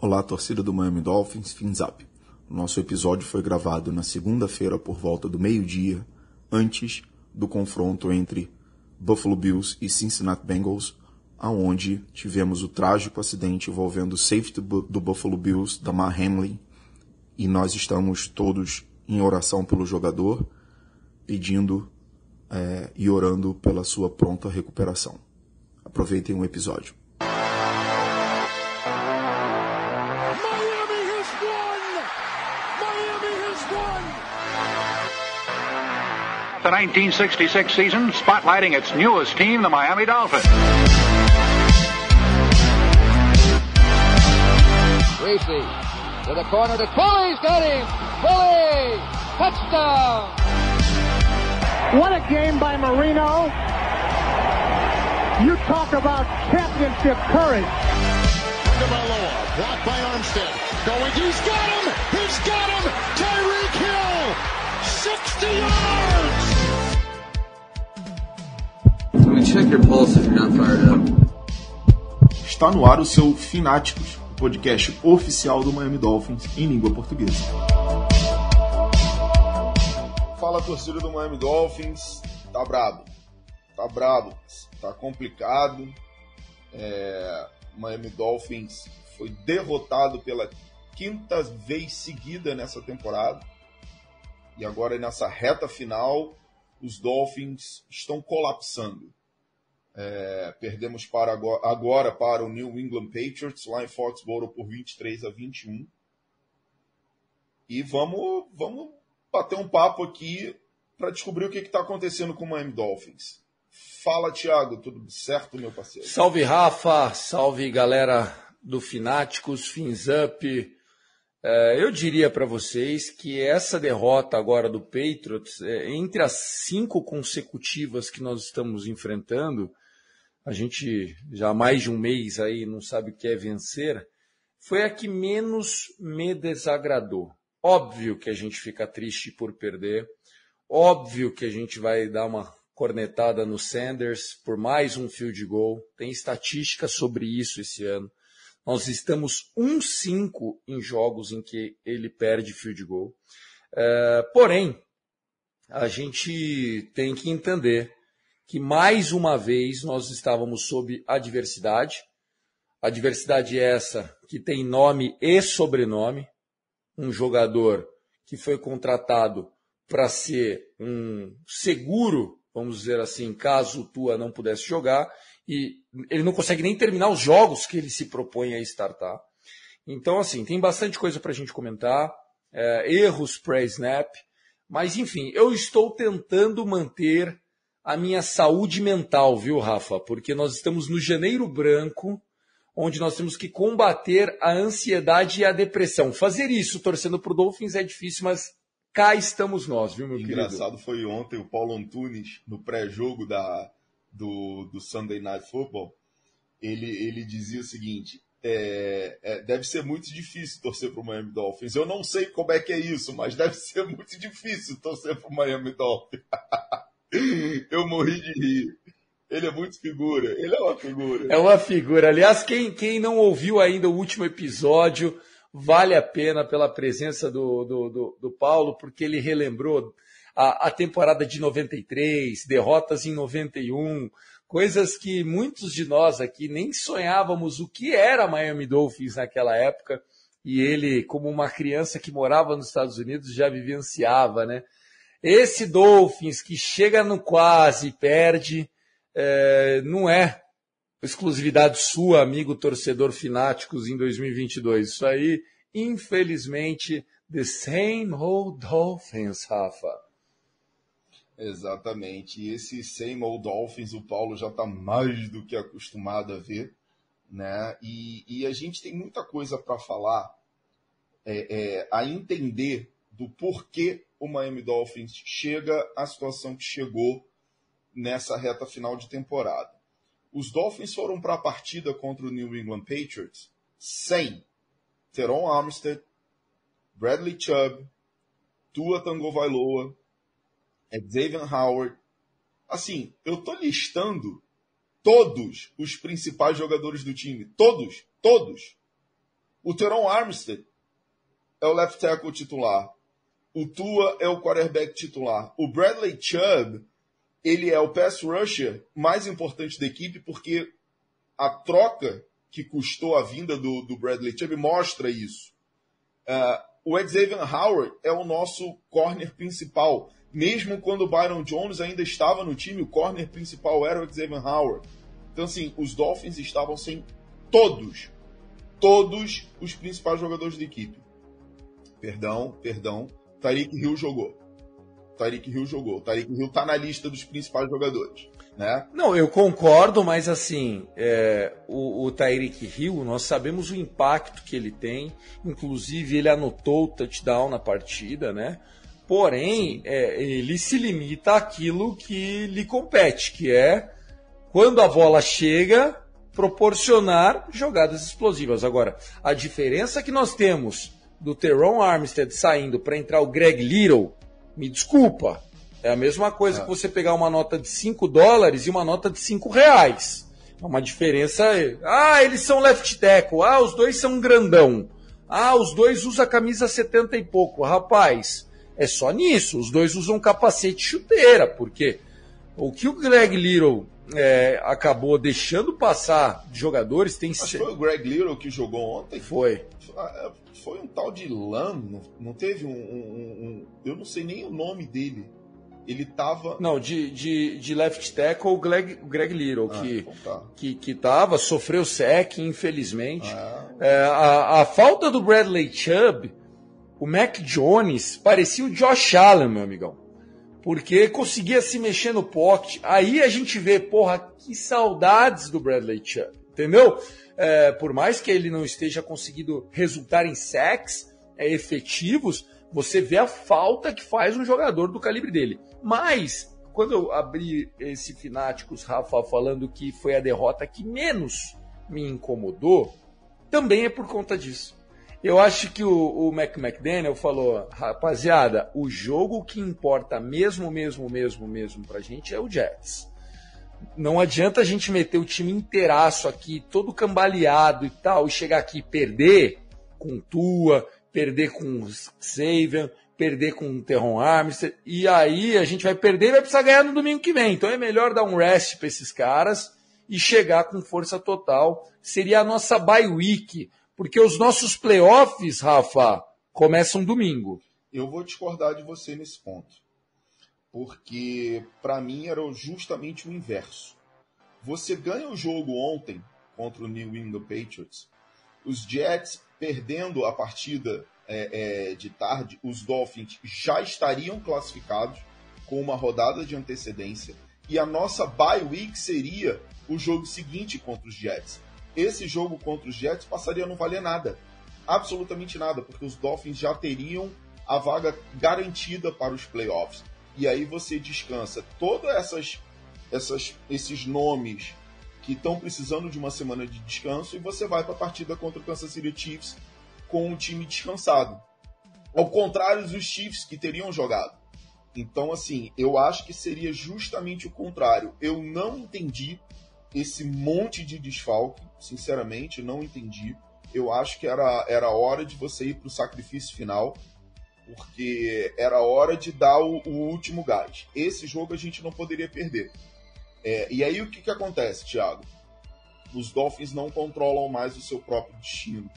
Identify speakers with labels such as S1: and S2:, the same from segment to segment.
S1: Olá, torcida do Miami Dolphins, fins up. O nosso episódio foi gravado na segunda-feira por volta do meio-dia, antes do confronto entre Buffalo Bills e Cincinnati Bengals, aonde tivemos o trágico acidente envolvendo o safety do Buffalo Bills, Damar Hamlin, e nós estamos todos em oração pelo jogador, pedindo é, e orando pela sua pronta recuperação. Aproveitem o episódio.
S2: The 1966 season, spotlighting its newest team, the Miami Dolphins.
S3: Reese to the corner to Quilley's got him. Quilley, touchdown.
S4: What a game by Marino. You talk about championship courage.
S5: Baloa, blocked by Armstead. Going, he's got him! He's got him! Tyreek Hill! 60 yards!
S6: Check your pulse if you're not fired up.
S1: Está no ar o seu Fináticos, o podcast oficial do Miami Dolphins em língua portuguesa. Fala torcida do Miami Dolphins, tá brabo, tá brabo, tá complicado. É, Miami Dolphins foi derrotado pela quinta vez seguida nessa temporada. E agora nessa reta final, os Dolphins estão colapsando. É, perdemos para agora, agora, para o New England Patriots lá em Foxborough por 23 a 21. E vamos, vamos bater um papo aqui para descobrir o que está acontecendo com o Miami Dolphins. Fala, Thiago, tudo certo, meu parceiro?
S7: Salve, Rafa, salve, galera do Fináticos, Fins Up. É, eu diria para vocês que essa derrota agora do Patriots, é, entre as cinco consecutivas que nós estamos enfrentando, a gente já há mais de um mês aí não sabe o que é vencer, foi a que menos me desagradou. Óbvio que a gente fica triste por perder, óbvio que a gente vai dar uma cornetada no Sanders por mais um field goal, tem estatística sobre isso esse ano. Nós estamos 1-5 em jogos em que ele perde field goal. É, porém, a gente tem que entender que mais uma vez nós estávamos sob adversidade. Adversidade essa que tem nome e sobrenome. Um jogador que foi contratado para ser um seguro, vamos dizer assim, caso o Tua não pudesse jogar, e ele não consegue nem terminar os jogos que ele se propõe a startar. Então, assim, tem bastante coisa para a gente comentar, é, erros pré-snap, mas enfim, eu estou tentando manter a minha saúde mental, viu, Rafa? Porque nós estamos no janeiro branco, onde nós temos que combater a ansiedade e a depressão. Fazer isso torcendo para o Dolphins é difícil, mas cá estamos nós, viu, meu
S1: Engraçado
S7: querido?
S1: Engraçado foi ontem o Paulo Antunes, no pré-jogo da, do, do Sunday Night Football, ele, ele dizia o seguinte: é, é, deve ser muito difícil torcer para o Miami Dolphins. Eu não sei como é que é isso, mas deve ser muito difícil torcer para o Miami Dolphins. Eu morri de rir. Ele é muito figura. Ele é uma figura.
S7: É uma figura. Aliás, quem, quem não ouviu ainda o último episódio, vale a pena pela presença do, do, do, do Paulo, porque ele relembrou a, a, temporada de 93, derrotas em 91, coisas que muitos de nós aqui nem sonhávamos o que era Miami Dolphins naquela época. E ele, como uma criança que morava nos Estados Unidos, já vivenciava, né? Esse Dolphins que chega no quase perde, é, não é exclusividade sua, amigo torcedor Fináticos, em 2022. Isso aí, infelizmente, the same old Dolphins, Rafa.
S1: Exatamente. E esse same old Dolphins, o Paulo já está mais do que acostumado a ver. Né? E, e a gente tem muita coisa para falar, é, é, a entender do porquê o Miami Dolphins chega à situação que chegou nessa reta final de temporada. Os Dolphins foram para a partida contra o New England Patriots sem Teron Armstead, Bradley Chubb, Tua Tagovailoa, Xavier Howard. Assim, eu tô listando todos os principais jogadores do time. Todos, todos. O Teron Armstead é o left tackle titular. O Tua é o quarterback titular. O Bradley Chubb, ele é o pass rusher mais importante da equipe porque a troca que custou a vinda do, do Bradley Chubb mostra isso. Uh, o Xavier Howard é o nosso corner principal. Mesmo quando o Byron Jones ainda estava no time, o corner principal era o Xavier Howard. Então, assim, os Dolphins estavam sem todos, todos os principais jogadores da equipe. Perdão, perdão. Tariq Hill jogou. Tariq Hill jogou. Tariq Hill tá na lista dos principais jogadores. Né?
S7: Não, eu concordo, mas assim, é, o, o Tyreek Hill, nós sabemos o impacto que ele tem, inclusive ele anotou o touchdown na partida, né? Porém, é, ele se limita àquilo que lhe compete, que é quando a bola chega, proporcionar jogadas explosivas. Agora, a diferença que nós temos do Teron Armstead saindo para entrar o Greg Little, me desculpa, é a mesma coisa ah. que você pegar uma nota de 5 dólares e uma nota de 5 reais. É uma diferença. Ah, eles são left tackle. Ah, os dois são grandão. Ah, os dois usam a camisa 70 e pouco. Rapaz, é só nisso. Os dois usam capacete chuteira, porque o que o Greg Little é, acabou deixando passar jogadores tem
S1: Mas foi o Greg Little que jogou ontem?
S7: Foi.
S1: Ah, é, foi um tal de Lam, não teve um, um, um, Eu não sei nem o nome dele ele tava.
S7: Não, de, de, de left tackle, o Greg, Greg Little, ah, que, então tá. que, que tava, sofreu sec, infelizmente. Ah. É, a, a falta do Bradley Chubb, o Mac Jones, parecia o Josh Allen, meu amigão. Porque conseguia se mexer no pocket. Aí a gente vê, porra, que saudades do Bradley Chubb, entendeu? É, por mais que ele não esteja conseguindo resultar em sacks é, efetivos, você vê a falta que faz um jogador do calibre dele. Mas, quando eu abri esse Fináticos, Rafa, falando que foi a derrota que menos me incomodou, também é por conta disso. Eu acho que o, o Mac McDaniel falou, rapaziada, o jogo que importa mesmo, mesmo, mesmo, mesmo pra gente é o Jets. Não adianta a gente meter o time inteiraço aqui, todo cambaleado e tal, e chegar aqui e perder com Tua, perder com Savian, perder com o Terron Armstead, e aí a gente vai perder e vai precisar ganhar no domingo que vem. Então é melhor dar um rest para esses caras e chegar com força total. Seria a nossa bye week, porque os nossos playoffs, Rafa, começam domingo.
S1: Eu vou discordar de você nesse ponto. Porque para mim era justamente o inverso. Você ganha o jogo ontem contra o New England Patriots, os Jets perdendo a partida é, é, de tarde, os Dolphins já estariam classificados com uma rodada de antecedência e a nossa bye week seria o jogo seguinte contra os Jets. Esse jogo contra os Jets passaria a não valer nada, absolutamente nada, porque os Dolphins já teriam a vaga garantida para os playoffs. E aí você descansa todos essas, essas, esses nomes que estão precisando de uma semana de descanso e você vai para a partida contra o Kansas City Chiefs com o time descansado. Ao contrário dos Chiefs que teriam jogado. Então, assim, eu acho que seria justamente o contrário. Eu não entendi esse monte de desfalque, sinceramente, não entendi. Eu acho que era, era hora de você ir para o sacrifício final, porque era hora de dar o, o, último gás. Esse jogo a gente não poderia perder. É, e aí o que, que acontece, Thiago? Os Dolphins não controlam mais o seu próprio destino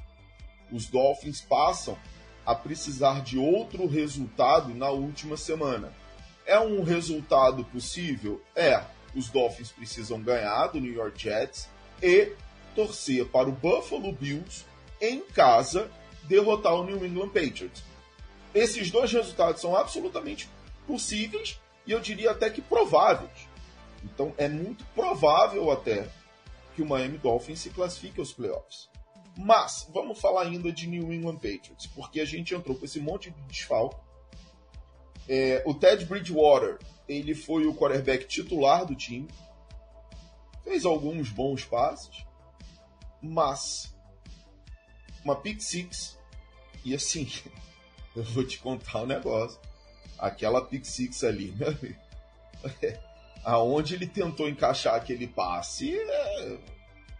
S1: os Dolphins passam a precisar de outro resultado na última semana. É um resultado possível? É. Os Dolphins precisam ganhar do New York Jets e torcer para o Buffalo Bills em casa derrotar o New England Patriots. Esses dois resultados são absolutamente possíveis e eu diria até que prováveis. Então é muito provável até que o Miami Dolphins se classifique aos playoffs. Mas, vamos falar ainda de New England Patriots, porque a gente entrou com esse monte de desfalque. É, o Ted Bridgewater, ele foi o quarterback titular do time, fez alguns bons passes, mas uma pick six, e assim, eu vou te contar um negócio. Aquela pick six ali, meu amigo, aonde ele tentou encaixar aquele passe, é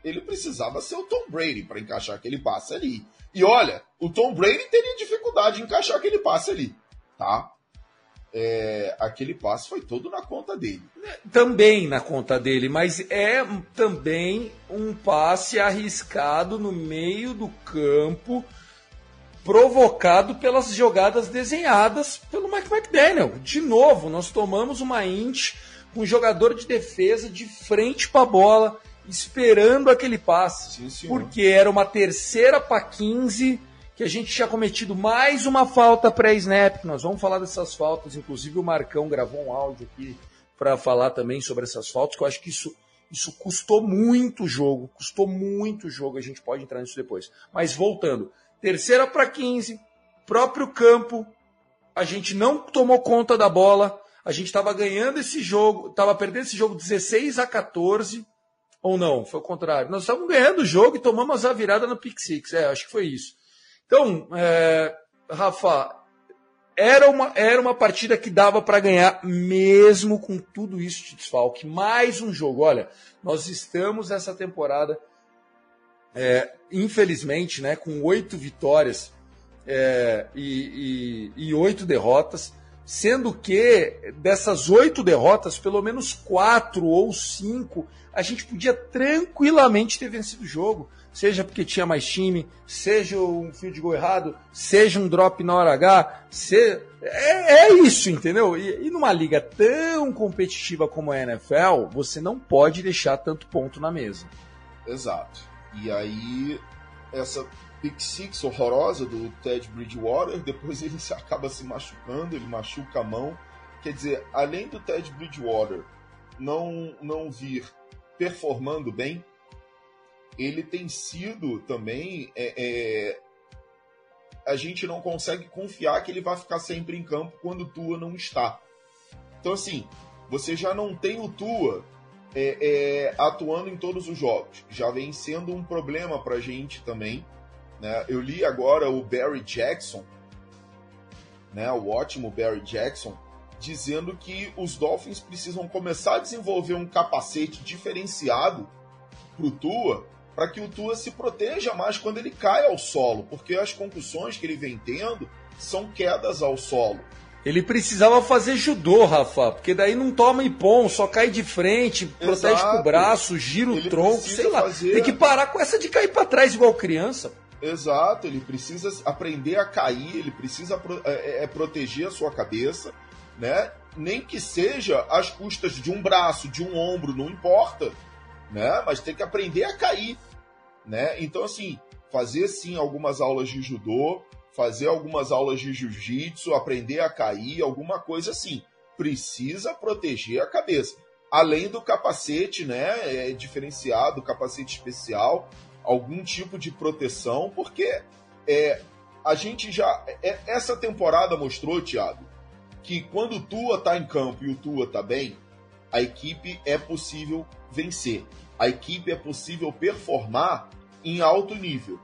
S1: ele precisava ser o Tom Brady para encaixar aquele passe ali. E olha, o Tom Brady teria dificuldade em encaixar aquele passe ali, tá? É, aquele passe foi todo na conta dele.
S7: Também na conta dele, mas é também um passe arriscado no meio do campo, provocado pelas jogadas desenhadas pelo Mike McDaniel. De novo, nós tomamos uma int com um jogador de defesa de frente para a bola, esperando aquele passe.
S1: Sim,
S7: porque era uma terceira para 15 que a gente tinha cometido mais uma falta pré-snap. Nós vamos falar dessas faltas, inclusive o Marcão gravou um áudio aqui para falar também sobre essas faltas, que eu acho que isso, isso custou muito o jogo, custou muito o jogo, a gente pode entrar nisso depois. Mas voltando, terceira para 15, próprio campo, a gente não tomou conta da bola, a gente estava ganhando esse jogo, estava perdendo esse jogo 16 a 14, ou não, foi o contrário. Nós estávamos ganhando o jogo e tomamos a virada no pick six, é, acho que foi isso. Então, é, Rafa, era uma, era uma partida que dava para ganhar, mesmo com tudo isso de desfalque. Mais um jogo. Olha, nós estamos essa temporada, é, infelizmente, né, com oito vitórias é, e, e, e oito derrotas, sendo que dessas oito derrotas, pelo menos quatro ou cinco, a gente podia tranquilamente ter vencido o jogo seja porque tinha mais time, seja um field goal errado, seja um drop na hora H, se... é, é isso, entendeu? E, e, numa liga tão competitiva como a NFL, você não pode deixar tanto ponto na mesa.
S1: Exato. E aí, essa pick six horrorosa do Ted Bridgewater, depois ele acaba se machucando, ele machuca a mão. Quer dizer, além do Ted Bridgewater não, não vir performando bem, ele tem sido também. É, é, a gente não consegue confiar que ele vai ficar sempre em campo quando o Tua não está. Então, assim, você já não tem o Tua é, é, atuando em todos os jogos. Já vem sendo um problema para a gente também. Né? Eu li agora o Barry Jackson, né? o ótimo Barry Jackson, dizendo que os Dolphins precisam começar a desenvolver um capacete diferenciado para o Tua para que o Tua se proteja mais quando ele cai ao solo, porque as concussões que ele vem tendo são quedas ao solo.
S7: Ele precisava fazer judô, Rafa, porque daí não toma ipom, só cai de frente, protege Exato. com o braço, gira o ele tronco, sei lá. Fazer... Tem que parar com essa de cair para trás igual criança.
S1: Exato, ele precisa aprender a cair, ele precisa é, é, é, proteger a sua cabeça, né? Nem que seja às custas de um braço, de um ombro, não importa né? Mas tem que aprender a cair, né? Então, assim, fazer sim algumas aulas de judô, fazer algumas aulas de jiu-jitsu, aprender a cair, alguma coisa assim. Precisa proteger a cabeça. Além do capacete, né? É diferenciado, capacete especial, algum tipo de proteção, porque é, a gente já. É, essa temporada mostrou, Thiago, que quando o Tua tá em campo e o Tua tá bem, a equipe é possível vencer. A equipe é possível performar em alto nível.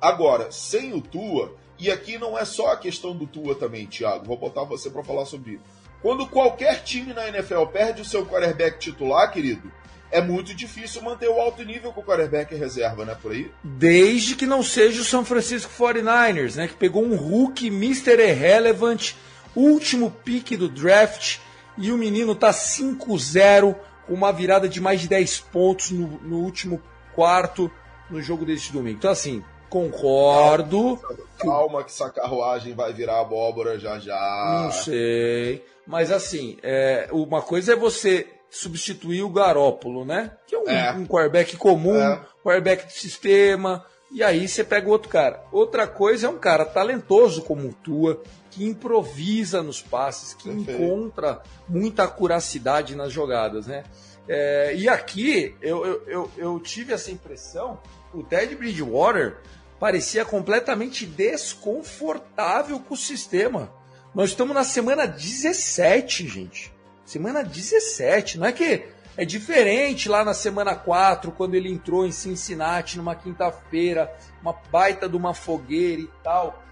S1: Agora, sem o Tua, e aqui não é só a questão do Tua também, Thiago, vou botar você para falar sobre isso. Quando qualquer time na NFL perde o seu quarterback titular, querido, é muito difícil manter o alto nível com o quarterback reserva, né, por aí?
S7: Desde que não seja o São Francisco 49ers, né, que pegou um Hulk Mr. Irrelevant, último pique do draft, e o menino tá 5-0 com uma virada de mais de 10 pontos no, no último quarto no jogo deste domingo. Então, assim, concordo.
S1: Calma, que essa carruagem vai virar abóbora já já.
S7: Não sei. Mas, assim, é, uma coisa é você substituir o Garópolo, né? Que é um, é. um quarterback comum, é. quarterback de sistema. E aí você pega outro cara. Outra coisa é um cara talentoso como o Tua, que improvisa nos passes, que Perfeito. encontra muita curacidade nas jogadas, né? É, e aqui eu, eu, eu, eu, tive essa impressão, o Ted Bridgewater parecia completamente desconfortável com o sistema. Nós estamos na semana 17, gente. Semana 17, não é que é diferente lá na semana 4, quando ele entrou em Cincinnati numa quinta-feira, uma baita de uma fogueira e tal.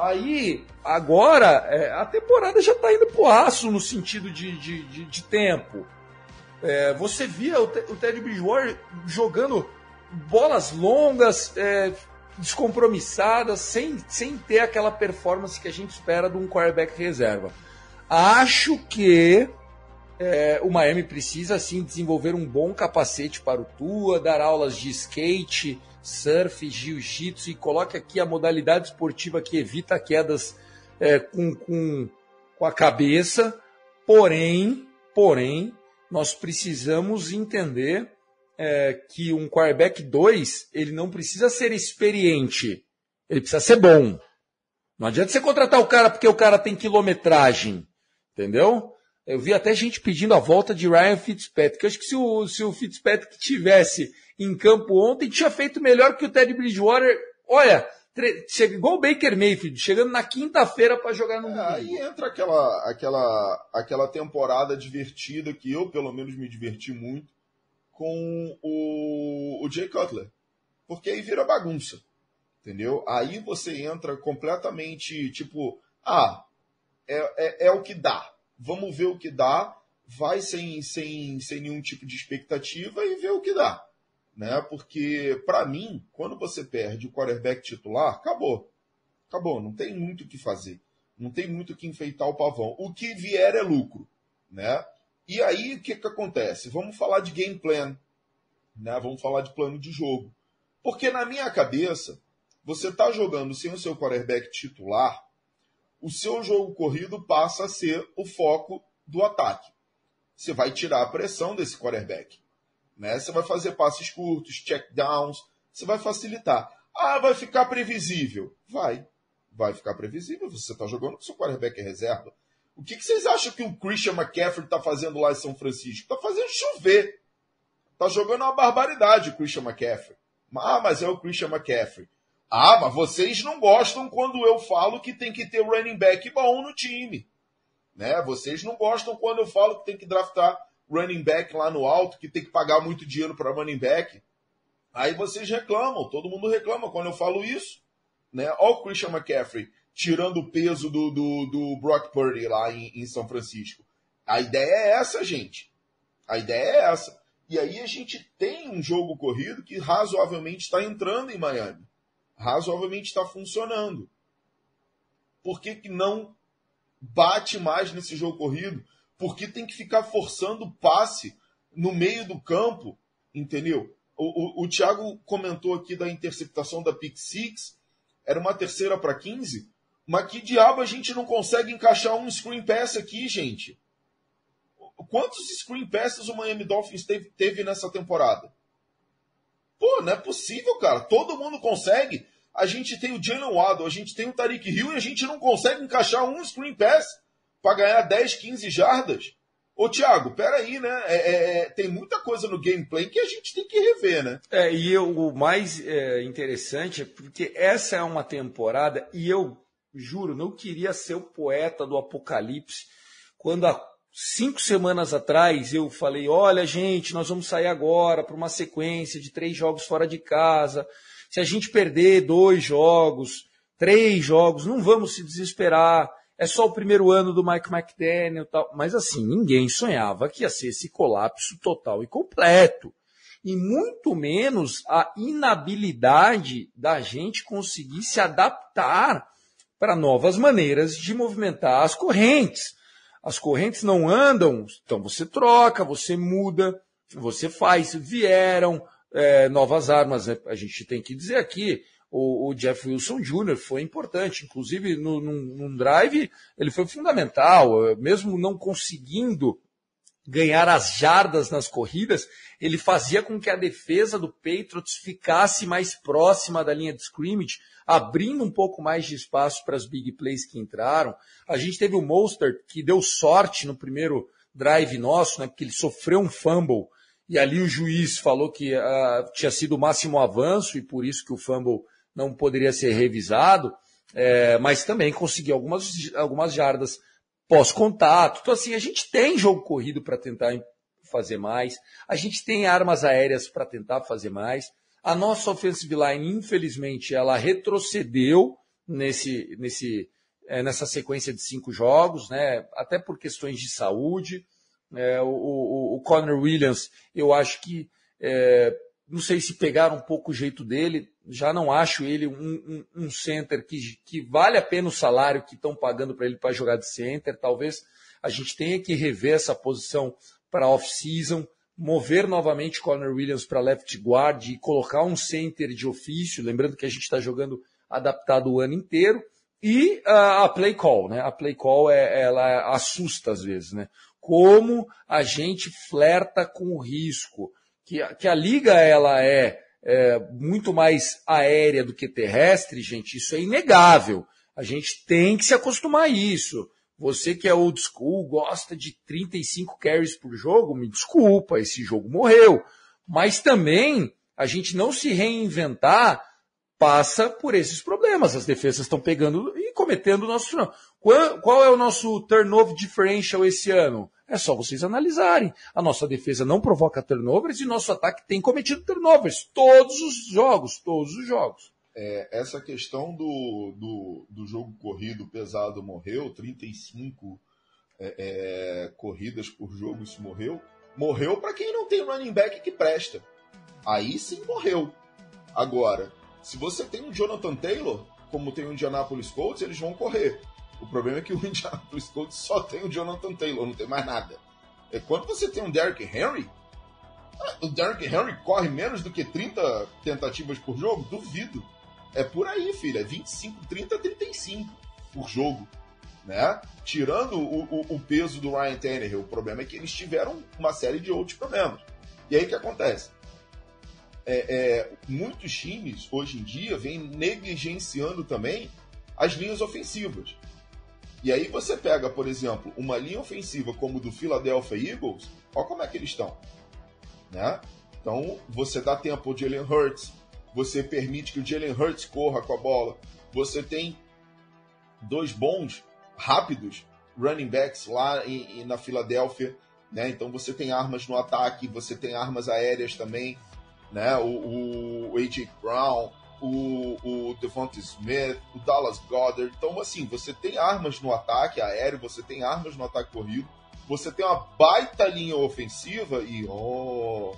S7: Aí, agora, é, a temporada já está indo pro aço no sentido de, de, de, de tempo. É, você via o, o Bridgewater jogando bolas longas, é, descompromissadas, sem, sem ter aquela performance que a gente espera de um quarterback reserva. Acho que é, o Miami precisa sim desenvolver um bom capacete para o Tua, dar aulas de skate, surf, jiu-jitsu e coloque aqui a modalidade esportiva que evita quedas é, com, com, com a cabeça. Porém, porém, nós precisamos entender é, que um quarterback 2 ele não precisa ser experiente, ele precisa ser bom. Não adianta você contratar o cara porque o cara tem quilometragem, entendeu? Eu vi até gente pedindo a volta de Ryan Fitzpatrick. Eu acho que se o, se o Fitzpatrick tivesse em campo ontem, tinha feito melhor que o Teddy Bridgewater. Olha, igual o Baker Mayfield, chegando na quinta-feira para jogar no
S1: é, Aí entra aquela, aquela, aquela temporada divertida que eu, pelo menos, me diverti muito com o, o Jay Cutler. Porque aí vira bagunça. Entendeu? Aí você entra completamente tipo, ah, é, é, é o que dá. Vamos ver o que dá. Vai sem, sem, sem nenhum tipo de expectativa e ver o que dá. Né? Porque, para mim, quando você perde o quarterback titular, acabou. Acabou, não tem muito o que fazer. Não tem muito o que enfeitar o pavão. O que vier é lucro. Né? E aí, o que, que acontece? Vamos falar de game plan. Né? Vamos falar de plano de jogo. Porque na minha cabeça, você está jogando sem o seu quarterback titular, o seu jogo corrido passa a ser o foco do ataque. Você vai tirar a pressão desse quarterback. Né? Você vai fazer passes curtos, check downs, você vai facilitar. Ah, vai ficar previsível. Vai. Vai ficar previsível. Você está jogando com seu quarterback reserva. O que, que vocês acham que o Christian McCaffrey está fazendo lá em São Francisco? Está fazendo chover. Está jogando uma barbaridade o Christian McCaffrey. Ah, mas é o Christian McCaffrey. Ah, mas vocês não gostam quando eu falo que tem que ter running back bom no time. Né? Vocês não gostam quando eu falo que tem que draftar running back lá no alto, que tem que pagar muito dinheiro para running back. Aí vocês reclamam, todo mundo reclama quando eu falo isso. Né? Olha o Christian McCaffrey tirando o peso do, do, do Brock Purdy lá em, em São Francisco. A ideia é essa, gente. A ideia é essa. E aí a gente tem um jogo corrido que razoavelmente está entrando em Miami. Razoavelmente está funcionando. Por que, que não bate mais nesse jogo corrido? Porque tem que ficar forçando o passe no meio do campo, entendeu? O, o, o Thiago comentou aqui da interceptação da Pick Six, era uma terceira para 15. Mas que diabo a gente não consegue encaixar um screen pass aqui, gente? Quantos screen passes o Miami Dolphins teve, teve nessa temporada? Pô, não é possível, cara. Todo mundo consegue. A gente tem o Jalen Waddle, a gente tem o Tariq Hill e a gente não consegue encaixar um screen pass para ganhar 10, 15 jardas. Ô, Thiago, peraí, né? É, é, é, tem muita coisa no gameplay que a gente tem que rever, né?
S7: É, e eu, o mais é, interessante é porque essa é uma temporada, e eu juro, não queria ser o poeta do apocalipse, quando há cinco semanas atrás eu falei: olha, gente, nós vamos sair agora para uma sequência de três jogos fora de casa. Se a gente perder dois jogos, três jogos, não vamos se desesperar. É só o primeiro ano do Mike McDaniel tal. Mas assim, ninguém sonhava que ia ser esse colapso total e completo. E muito menos a inabilidade da gente conseguir se adaptar para novas maneiras de movimentar as correntes. As correntes não andam, então você troca, você muda, você faz. Vieram é, novas armas, né? a gente tem que dizer aqui. O, o Jeff Wilson Jr. foi importante, inclusive no, num, num drive ele foi fundamental, mesmo não conseguindo ganhar as jardas nas corridas, ele fazia com que a defesa do Patriots ficasse mais próxima da linha de scrimmage, abrindo um pouco mais de espaço para as big plays que entraram. A gente teve o Monster que deu sorte no primeiro drive nosso, né, porque ele sofreu um fumble e ali o juiz falou que uh, tinha sido o máximo avanço e por isso que o fumble não poderia ser revisado, é, mas também conseguiu algumas, algumas jardas pós-contato. Então, assim, a gente tem jogo corrido para tentar fazer mais, a gente tem armas aéreas para tentar fazer mais. A nossa offensive line, infelizmente, ela retrocedeu nesse, nesse, é, nessa sequência de cinco jogos, né? até por questões de saúde. É, o, o, o Connor Williams, eu acho que é, não sei se pegaram um pouco o jeito dele, já não acho ele um, um, um center que, que vale a pena o salário que estão pagando para ele para jogar de center. Talvez a gente tenha que rever essa posição para off-season, mover novamente Connor Williams para left guard e colocar um center de ofício, lembrando que a gente está jogando adaptado o ano inteiro. E uh, a play call, né? A play call é, ela assusta às vezes, né? Como a gente flerta com o risco que, que a liga ela é, é muito mais aérea do que terrestre, gente, isso é inegável. A gente tem que se acostumar a isso. Você que é old school, gosta de 35 carries por jogo, me desculpa, esse jogo morreu. Mas também a gente não se reinventar passa por esses problemas. As defesas estão pegando e cometendo o nosso. Qual, qual é o nosso turnover differential esse ano? É só vocês analisarem. A nossa defesa não provoca turnovers e nosso ataque tem cometido turnovers. Todos os jogos, todos os jogos.
S1: É, essa questão do, do, do, jogo corrido pesado morreu, 35 é, é, corridas por jogo isso morreu. Morreu para quem não tem running back que presta. Aí sim morreu. Agora, se você tem um Jonathan Taylor, como tem o Indianapolis Colts, eles vão correr. O problema é que o Indianapolis Colts só tem o Jonathan Taylor, não tem mais nada. É quando você tem um Derrick Henry, ah, o Derrick Henry corre menos do que 30 tentativas por jogo? Duvido. É por aí, filho. É 25, 30, 35 por jogo. Né? Tirando o, o, o peso do Ryan Tannehill, o problema é que eles tiveram uma série de outros problemas. E aí o que acontece? É, é, muitos times, hoje em dia, vêm negligenciando também as linhas ofensivas. E aí você pega, por exemplo, uma linha ofensiva como do Philadelphia Eagles, olha como é que eles estão. Né? Então, você dá tempo ao Jalen Hurts, você permite que o Jalen Hurts corra com a bola, você tem dois bons, rápidos running backs lá em, em, na Filadélfia, né? Então você tem armas no ataque, você tem armas aéreas também, né? O, o AJ Brown, o, o Devonta Smith, o Dallas Goddard. Então, assim, você tem armas no ataque aéreo, você tem armas no ataque corrido, você tem uma baita linha ofensiva e, oh,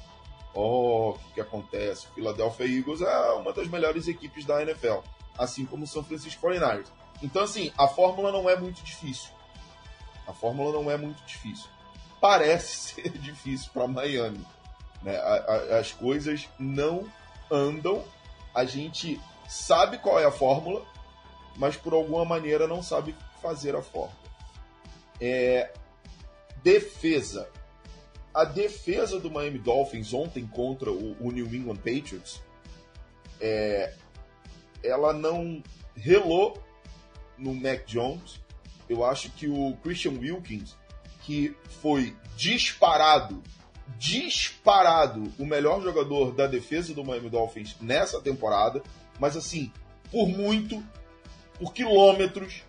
S1: oh, o que, que acontece? O Philadelphia Eagles é uma das melhores equipes da NFL, assim como o São Francisco 49ers. Então, assim, a fórmula não é muito difícil. A fórmula não é muito difícil. Parece ser difícil para Miami. Né? as coisas não andam a gente sabe qual é a fórmula, mas por alguma maneira não sabe fazer a fórmula. É, defesa. A defesa do Miami Dolphins ontem contra o, o New England Patriots, é, ela não relou no Mac Jones. Eu acho que o Christian Wilkins, que foi disparado disparado o melhor jogador da defesa do Miami Dolphins nessa temporada, mas assim, por muito, por quilômetros,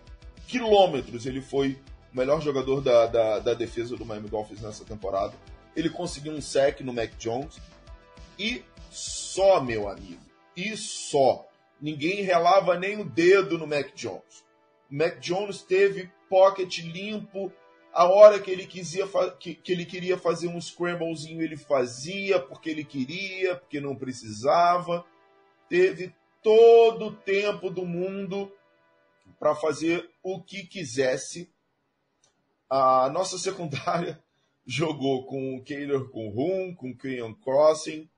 S1: quilômetros, ele foi o melhor jogador da, da, da defesa do Miami Dolphins nessa temporada. Ele conseguiu um sec no Mac Jones e só, meu amigo, e só. Ninguém relava nem o dedo no Mac Jones. O Mac Jones teve pocket limpo, a hora que ele, quisia, que, que ele queria fazer um scramblezinho, ele fazia porque ele queria, porque não precisava. Teve todo o tempo do mundo para fazer o que quisesse. A nossa secundária jogou com o Keylor Kunhun, com o Keon Crossing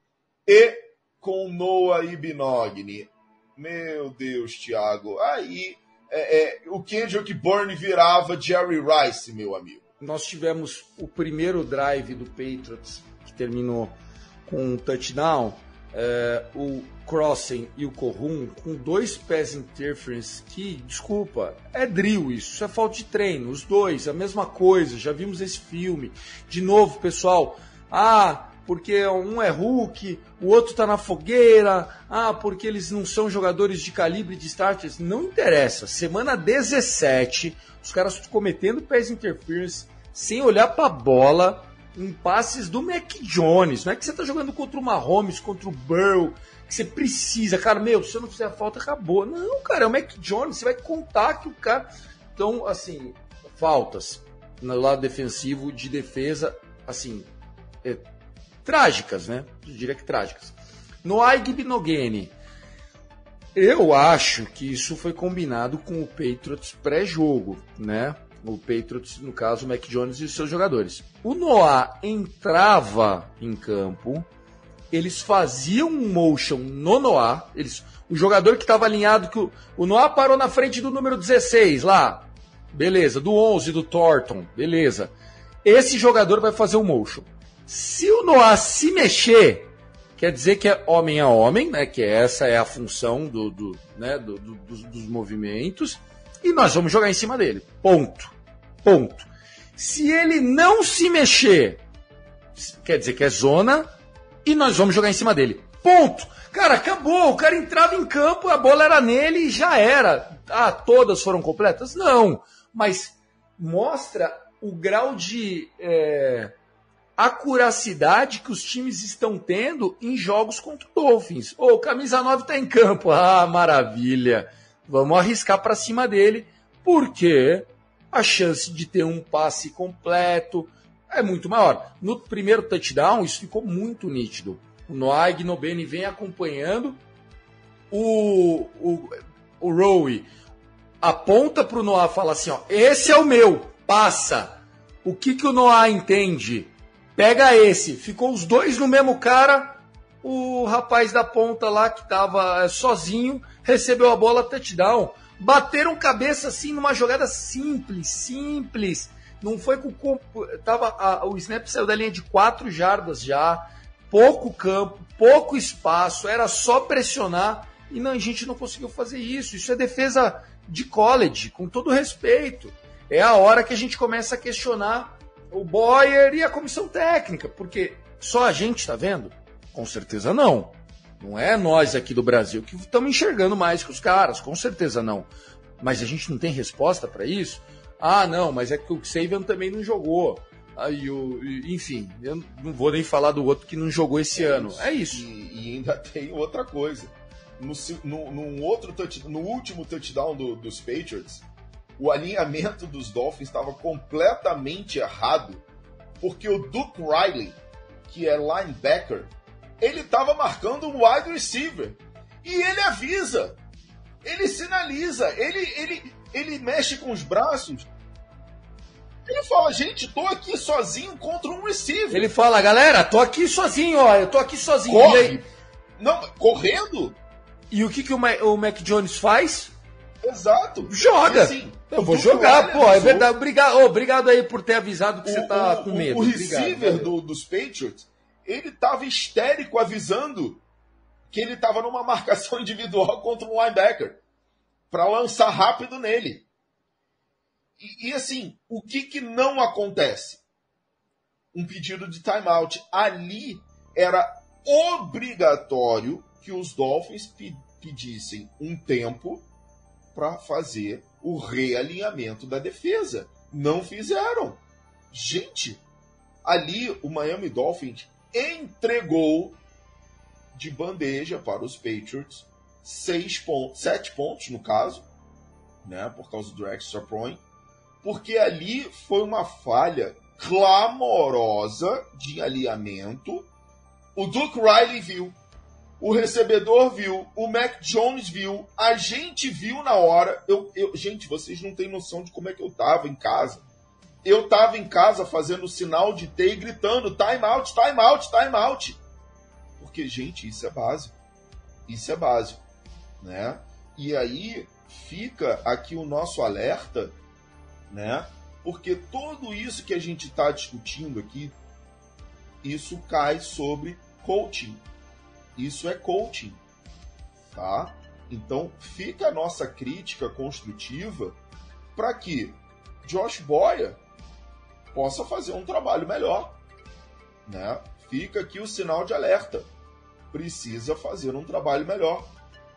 S1: e com Noah Ibinogni. Meu Deus, Thiago. Aí é, é, o Kendrick Bourne virava Jerry Rice, meu amigo.
S7: Nós tivemos o primeiro drive do Patriots, que terminou com um touchdown, é, o Crossing e o Corrum com dois pés interference que, desculpa, é drill isso, isso é falta de treino. Os dois, a mesma coisa, já vimos esse filme. De novo, pessoal, ah, porque um é Hulk, o outro está na fogueira, ah, porque eles não são jogadores de calibre de starters. Não interessa. Semana 17, os caras cometendo pés interference, sem olhar para a bola, em passes do Mac Jones. Não é que você está jogando contra o Mahomes, contra o Burrow, que você precisa. Cara, meu, se você não fizer a falta, acabou. Não, cara, é o Mac Jones, você vai contar que o cara. Então, assim, faltas no lado defensivo, de defesa, assim, é, trágicas, né? Eu diria que trágicas. No Aigbinogene. Eu acho que isso foi combinado com o Patriots pré-jogo, né? O Patriots, no caso, o Mac Jones e os seus jogadores. O Noah entrava em campo, eles faziam um motion no Noah, eles, o jogador que estava alinhado, que o, o Noah parou na frente do número 16 lá, beleza, do 11 do Thornton, beleza. Esse jogador vai fazer um motion. Se o Noah se mexer, quer dizer que é homem a homem, né? Que essa é a função do, do, né, do, do, dos, dos movimentos. E nós vamos jogar em cima dele. Ponto. Ponto. Se ele não se mexer, quer dizer que é zona, e nós vamos jogar em cima dele. Ponto. Cara, acabou. O cara entrava em campo, a bola era nele e já era. Ah, todas foram completas? Não. Mas mostra o grau de. É a curacidade que os times estão tendo em jogos contra o Dolphins. Ô, oh, camisa 9 está em campo. Ah, maravilha. Vamos arriscar para cima dele, porque a chance de ter um passe completo é muito maior. No primeiro touchdown, isso ficou muito nítido. O Noah Gnobeni vem acompanhando. O, o, o Rowe aponta para o Noah e fala assim: ó, esse é o meu, passa. O que, que o Noah entende? Pega esse. Ficou os dois no mesmo cara. O rapaz da ponta lá que estava é, sozinho recebeu a bola touchdown. Bateram cabeça assim numa jogada simples, simples. Não foi com tava a, o snap saiu da linha de quatro jardas já, pouco campo, pouco espaço, era só pressionar e não, a gente não conseguiu fazer isso. Isso é defesa de college, com todo respeito. É a hora que a gente começa a questionar o Boyer e a comissão técnica, porque só a gente está vendo? Com certeza não. Não é nós aqui do Brasil que estamos enxergando mais que os caras, com certeza não. Mas a gente não tem resposta para isso? Ah, não, mas é que o Saban também não jogou. Aí, o, enfim, eu não vou nem falar do outro que não jogou esse é ano. Isso. É isso.
S1: E, e, ainda tem outra coisa. No, no, no, outro touch, no último touchdown do, dos Patriots, o alinhamento dos Dolphins estava completamente errado, porque o Duke Riley, que é linebacker, ele estava marcando um wide receiver. E ele avisa, ele sinaliza, ele, ele, ele mexe com os braços. Ele fala, gente, tô aqui sozinho contra um receiver.
S7: Ele fala, galera, tô aqui sozinho, ó, eu tô aqui sozinho.
S1: Corre. Não, correndo?
S7: E o que, que o, o Mac Jones faz?
S1: Exato.
S7: Joga. Assim, eu vou jogar, pô. É verdade. Obrigado, oh, obrigado aí por ter avisado que o, você tá o, com medo.
S1: O, o receiver do, dos Patriots, ele tava histérico avisando que ele tava numa marcação individual contra um linebacker para lançar rápido nele. E, e, assim, o que que não acontece? Um pedido de timeout. Ali era obrigatório que os Dolphins pedissem um tempo para fazer o realinhamento da defesa. Não fizeram. Gente, ali o Miami Dolphins entregou de bandeja para os Patriots seis pontos, sete pontos no caso, né, por causa do extra point, porque ali foi uma falha clamorosa de alinhamento. O Duke Riley viu, o recebedor viu, o Mac Jones viu, a gente viu na hora. Eu, eu, gente, vocês não têm noção de como é que eu tava em casa. Eu tava em casa fazendo sinal de T e gritando: time out, time out, time out. Porque, gente, isso é básico. Isso é básico, né? E aí fica aqui o nosso alerta, né? Porque tudo isso que a gente está discutindo aqui, isso cai sobre coaching isso é coaching, tá? Então fica a nossa crítica construtiva para que Josh Boyer possa fazer um trabalho melhor, né? Fica aqui o sinal de alerta. Precisa fazer um trabalho melhor,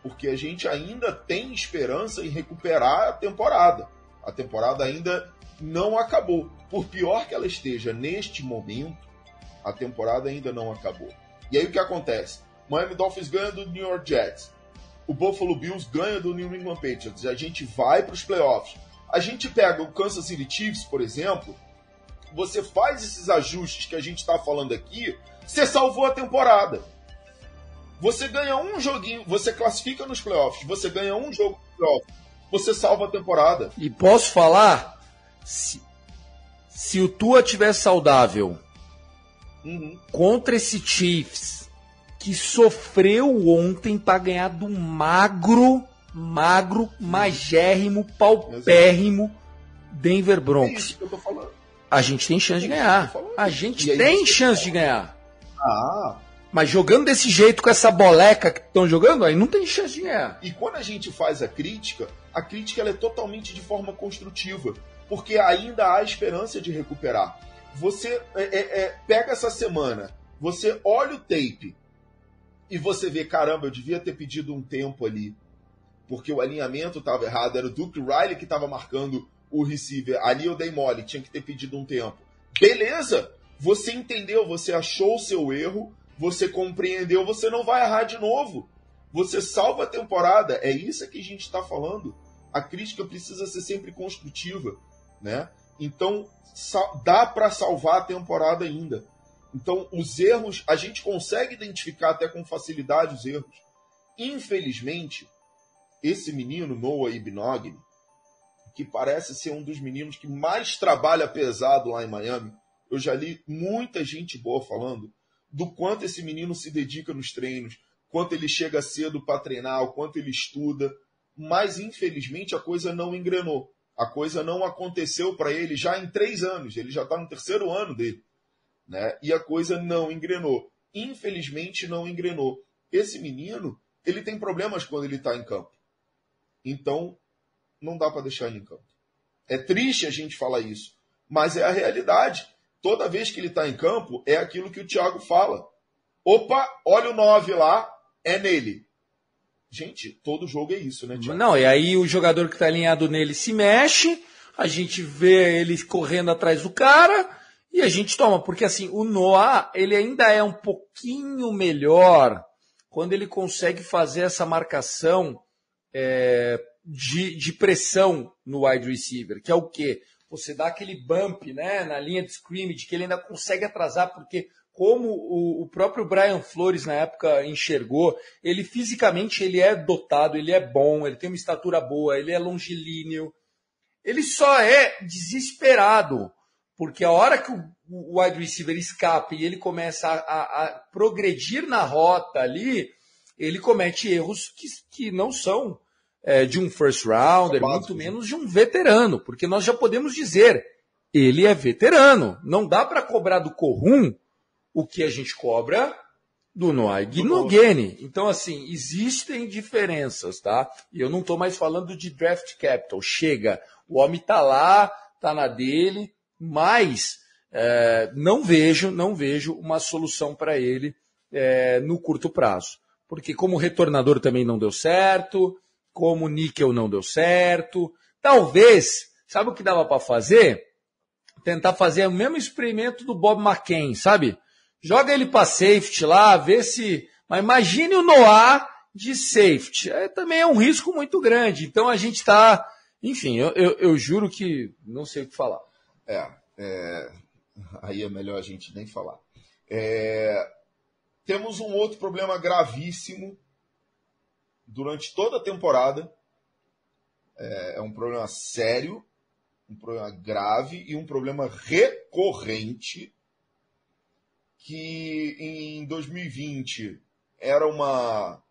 S1: porque a gente ainda tem esperança em recuperar a temporada. A temporada ainda não acabou. Por pior que ela esteja neste momento, a temporada ainda não acabou. E aí o que acontece? Miami Dolphins ganha do New York Jets. O Buffalo Bills ganha do New England Patriots. A gente vai para os playoffs. A gente pega o Kansas City Chiefs, por exemplo. Você faz esses ajustes que a gente está falando aqui. Você salvou a temporada. Você ganha um joguinho, você classifica nos playoffs, você ganha um jogo nos playoffs, você salva a temporada.
S7: E posso falar, se, se o Tua tiver saudável
S1: Uhum.
S7: contra esse Chiefs que sofreu ontem para ganhar do magro, magro, magérrimo, paupérrimo Denver
S1: É
S7: Broncos.
S1: falando.
S7: A gente tem chance de ganhar. A gente tem chance de ganhar.
S1: Ah,
S7: Mas jogando desse jeito, com essa boleca que estão jogando, aí não tem chance de ganhar.
S1: E quando a gente faz a crítica, a crítica é totalmente de forma construtiva, porque ainda há esperança de recuperar. Você é, é, é, pega essa semana, você olha o tape e você vê, caramba, eu devia ter pedido um tempo ali, porque o alinhamento estava errado, era o Duke Riley que estava marcando o receiver, ali eu dei mole, tinha que ter pedido um tempo. Beleza, você entendeu, você achou o seu erro, você compreendeu, você não vai errar de novo. Você salva a temporada. É isso que a gente está falando. A crítica precisa ser sempre construtiva, né? Então dá para salvar a temporada ainda. Então os erros a gente consegue identificar até com facilidade os erros. Infelizmente esse menino Noah Ibnogny, que parece ser um dos meninos que mais trabalha pesado lá em Miami, eu já li muita gente boa falando do quanto esse menino se dedica nos treinos, quanto ele chega cedo para treinar, o quanto ele estuda, mas infelizmente a coisa não engrenou. A coisa não aconteceu para ele já em três anos. Ele já está no terceiro ano dele, né? E a coisa não engrenou. Infelizmente não engrenou. Esse menino ele tem problemas quando ele está em campo. Então não dá para deixar ele em campo. É triste a gente falar isso, mas é a realidade. Toda vez que ele está em campo, é aquilo que o Thiago fala. Opa, olha o 9 lá, é nele. Gente, todo jogo é isso, né, Thiago?
S7: Não, e aí o jogador que está alinhado nele se mexe, a gente vê ele correndo atrás do cara e a gente toma. Porque assim, o Noah, ele ainda é um pouquinho melhor quando ele consegue fazer essa marcação é, de, de pressão no wide receiver, que é o quê? Você dá aquele bump né, na linha de scrimmage, que ele ainda consegue atrasar, porque como o, o próprio Brian Flores na época enxergou, ele fisicamente ele é dotado, ele é bom, ele tem uma estatura boa, ele é longilíneo. Ele só é desesperado, porque a hora que o, wide receiver escapa e ele começa a, a, a progredir na rota ali, ele comete erros que, que não são é, de um first rounder, muito menos de um veterano, porque nós já podemos dizer, ele é veterano. Não dá para cobrar do Corrum o que a gente cobra do Noah Gnogeni. Então, assim, existem diferenças, tá? E eu não estou mais falando de draft capital. Chega, o homem tá lá, tá na dele, mas é, não vejo, não vejo uma solução para ele é, no curto prazo. Porque como retornador também não deu certo, como níquel não deu certo, talvez, sabe o que dava para fazer? Tentar fazer o mesmo experimento do Bob McCain, sabe? Joga ele para safety lá, vê se. Mas imagine o Noah de safety. É, também é um risco muito grande. Então a gente está. Enfim, eu, eu, eu, juro que não sei o que falar.
S1: É, é, aí é melhor a gente nem falar. É, temos um outro problema gravíssimo durante toda a temporada. É, é um problema sério, um problema grave e um problema recorrente que em 2020 era uma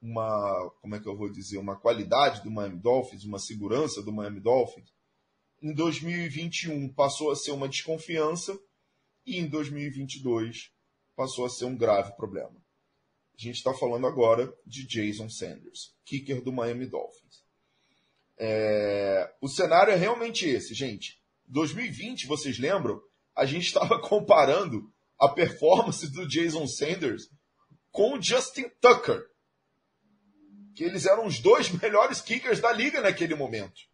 S1: uma como é que eu vou dizer uma qualidade do Miami Dolphins, uma segurança do Miami Dolphins. Em 2021 passou a ser uma desconfiança e em 2022 passou a ser um grave problema. A gente está falando agora de Jason Sanders, kicker do Miami Dolphins. É... O cenário é realmente esse, gente. 2020, vocês lembram? A gente estava comparando a performance do Jason Sanders com o Justin Tucker, que eles eram os dois melhores kickers da liga naquele momento.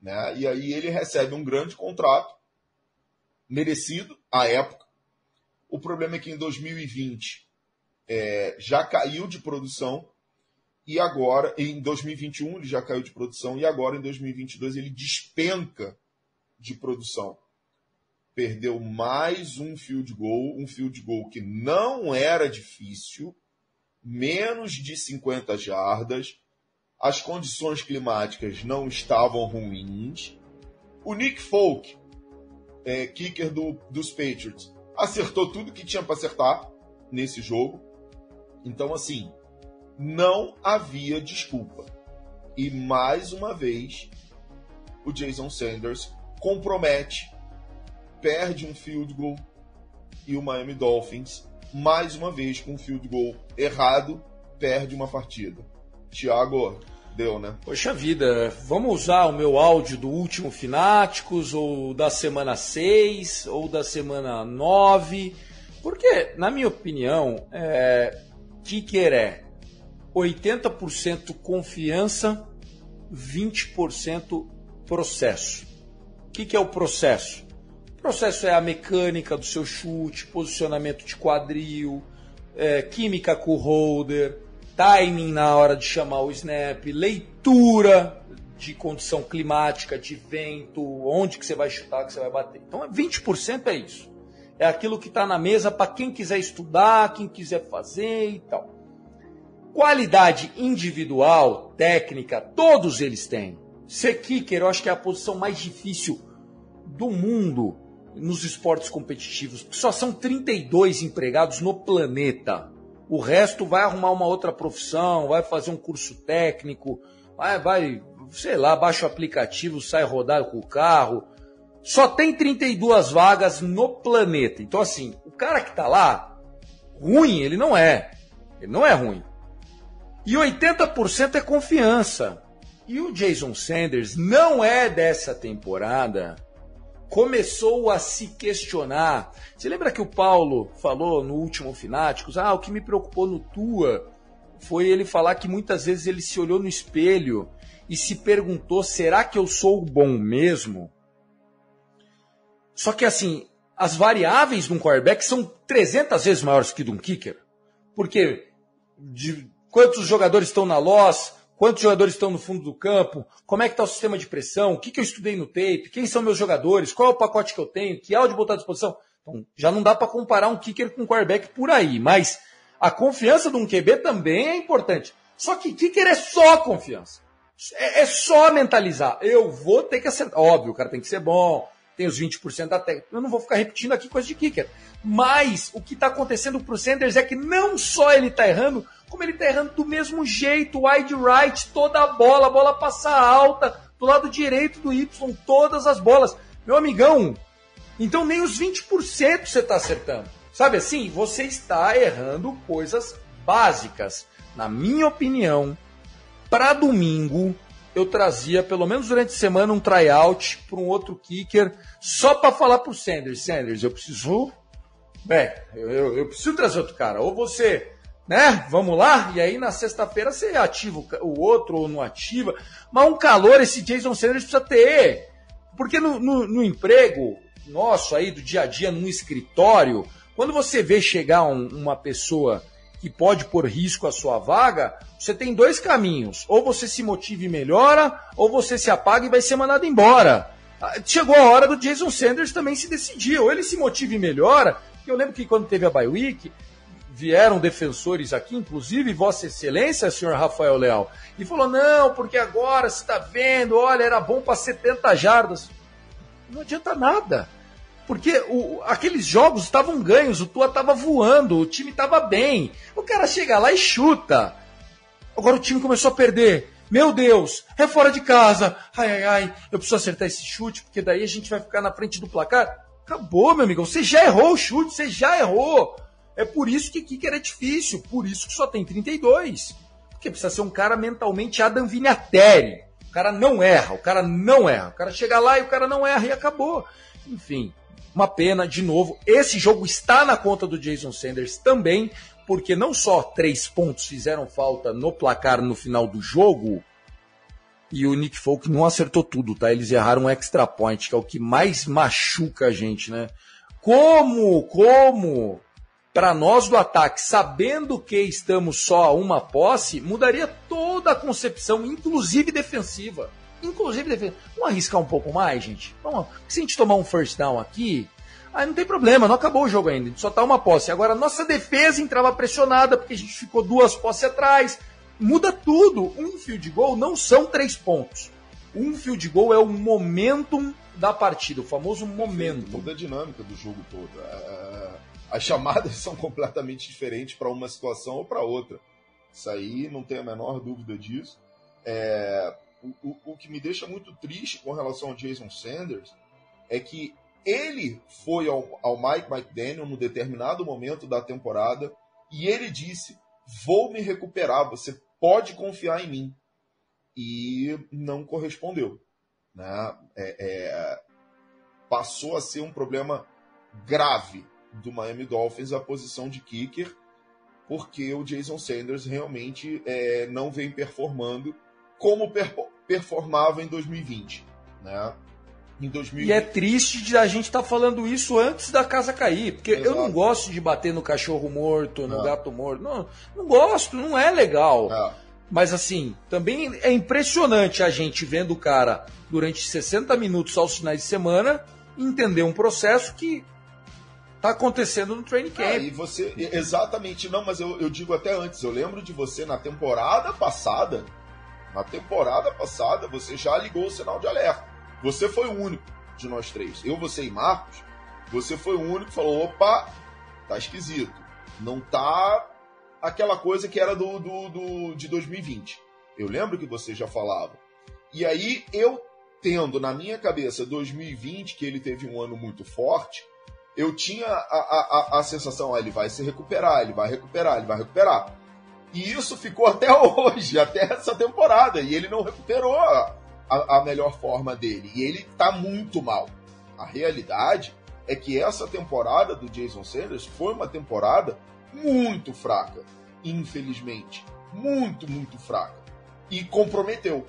S1: Né? E aí ele recebe um grande contrato, merecido à época. O problema é que em 2020 é, já caiu de produção e agora, em 2021 ele já caiu de produção e agora em 2022 ele despenca de produção. perdeu mais um field goal, um field goal que não era difícil, menos de 50 jardas, as condições climáticas não estavam ruins. O Nick Folk, é, kicker do, dos Patriots, acertou tudo que tinha para acertar nesse jogo. Então, assim, não havia desculpa. E mais uma vez, o Jason Sanders compromete, perde um field goal e o Miami Dolphins, mais uma vez com um field goal errado, perde uma partida. Thiago, deu, né?
S7: Poxa vida, vamos usar o meu áudio do último Fináticos, ou da semana 6, ou da semana 9, porque, na minha opinião, é, kicker é 80% confiança, 20% processo. O que, que é o processo? O processo é a mecânica do seu chute, posicionamento de quadril, é, química com o holder, timing na hora de chamar o snap, leitura de condição climática, de vento, onde que você vai chutar, que você vai bater. Então 20% é isso. É aquilo que está na mesa para quem quiser estudar, quem quiser fazer e tal. Qualidade individual, técnica, todos eles têm. Ser kicker, eu acho que é a posição mais difícil do mundo nos esportes competitivos. Só são 32 empregados no planeta. O resto vai arrumar uma outra profissão, vai fazer um curso técnico, vai, vai sei lá, baixa o aplicativo, sai rodar com o carro. Só tem 32 vagas no planeta. Então, assim, o cara que tá lá, ruim, ele não é. Ele não é ruim. E 80% é confiança. E o Jason Sanders não é dessa temporada. Começou a se questionar. Você lembra que o Paulo falou no último Fináticos? Ah, o que me preocupou no Tua foi ele falar que muitas vezes ele se olhou no espelho e se perguntou: será que eu sou bom mesmo? Só que assim, as variáveis de um quarterback são 300 vezes maiores que de um kicker. Porque de quantos jogadores estão na loss, Quantos jogadores estão no fundo do campo? Como é que está o sistema de pressão? O que, que eu estudei no tape? Quem são meus jogadores? Qual é o pacote que eu tenho? Que áudio botar à disposição? Então, já não dá para comparar um kicker com um quarterback por aí, mas a confiança de um QB também é importante. Só que kicker é só confiança. É, é só mentalizar. Eu vou ter que acertar. Óbvio, o cara tem que ser bom, tem os 20% da técnica. Eu não vou ficar repetindo aqui coisa de kicker. Mas o que está acontecendo para o Sanders é que não só ele está errando, como ele tá errando do mesmo jeito, wide right, toda a bola, a bola passa alta, do lado direito do Y, todas as bolas. Meu amigão, então nem os 20% você está acertando. Sabe assim, você está errando coisas básicas. Na minha opinião, para domingo, eu trazia, pelo menos durante a semana, um tryout para um outro kicker, só para falar pro Sanders, Sanders, eu preciso. É, eu, eu, eu preciso trazer outro cara. Ou você né? Vamos lá? E aí na sexta-feira você ativa o outro ou não ativa. Mas um calor esse Jason Sanders precisa ter. Porque no, no, no emprego nosso aí, do dia a dia, num escritório, quando você vê chegar um, uma pessoa que pode pôr risco a sua vaga, você tem dois caminhos. Ou você se motiva e melhora, ou você se apaga e vai ser mandado embora. Ah, chegou a hora do Jason Sanders também se decidir. Ou ele se motiva e melhora. Eu lembro que quando teve a bye week, vieram defensores aqui, inclusive Vossa Excelência, senhor Rafael Leal, e falou: não, porque agora você está vendo, olha, era bom para 70 jardas. Não adianta nada. Porque o, aqueles jogos estavam ganhos, o Tua estava voando, o time estava bem. O cara chega lá e chuta. Agora o time começou a perder. Meu Deus, é fora de casa. Ai, ai, ai, eu preciso acertar esse chute, porque daí a gente vai ficar na frente do placar. Acabou, meu amigo. Você já errou o chute, você já errou. É por isso que kicker é difícil, por isso que só tem 32. Porque precisa ser um cara mentalmente Adam Vinatieri. O cara não erra, o cara não erra. O cara chega lá e o cara não erra e acabou. Enfim, uma pena, de novo. Esse jogo está na conta do Jason Sanders também, porque não só três pontos fizeram falta no placar no final do jogo, e o Nick Folk não acertou tudo, tá? Eles erraram um extra point, que é o que mais machuca a gente, né? Como, como para nós do ataque, sabendo que estamos só a uma posse, mudaria toda a concepção, inclusive defensiva. Inclusive defensiva. Vamos arriscar um pouco mais, gente? Vamos, se a gente tomar um first down aqui, Aí não tem problema, não acabou o jogo ainda, só tá uma posse. Agora, nossa defesa entrava pressionada, porque a gente ficou duas posses atrás. Muda tudo. Um field goal não são três pontos. Um field goal é o momentum da partida, o famoso momento.
S1: Muda a dinâmica do jogo todo. É, as chamadas são completamente diferentes para uma situação ou para outra. Isso aí não tem a menor dúvida disso. É, o, o, o, que me deixa muito triste com relação ao Jason Sanders é que ele foi ao, ao Mike McDaniel num determinado momento da temporada e ele disse: Vou me recuperar, você pode confiar em mim. E não correspondeu. Né? É, é, passou a ser um problema grave do Miami Dolphins a posição de kicker, porque o Jason Sanders realmente é, não vem performando como per performava em 2020. Né?
S7: Em 2020. E é triste de a gente estar tá falando isso antes da casa cair, porque Exato. eu não gosto de bater no cachorro morto, no gato morto. Não, não gosto, não é legal. É. Mas assim, também é impressionante a gente vendo o cara durante 60 minutos aos finais de semana entender um processo que está acontecendo no training camp. Ah,
S1: e você, exatamente, não, mas eu, eu digo até antes, eu lembro de você na temporada passada, na temporada passada, você já ligou o sinal de alerta. Você foi o único de nós três, eu, você e Marcos, você foi o único que falou, opa, tá esquisito, não tá aquela coisa que era do, do, do, de 2020. Eu lembro que você já falava. E aí eu tendo na minha cabeça 2020, que ele teve um ano muito forte, eu tinha a, a, a, a sensação, ah, ele vai se recuperar, ele vai recuperar, ele vai recuperar. E isso ficou até hoje, até essa temporada, e ele não recuperou a, a melhor forma dele. E ele está muito mal. A realidade é que essa temporada do Jason Sanders foi uma temporada muito fraca, infelizmente. Muito, muito fraca. E comprometeu.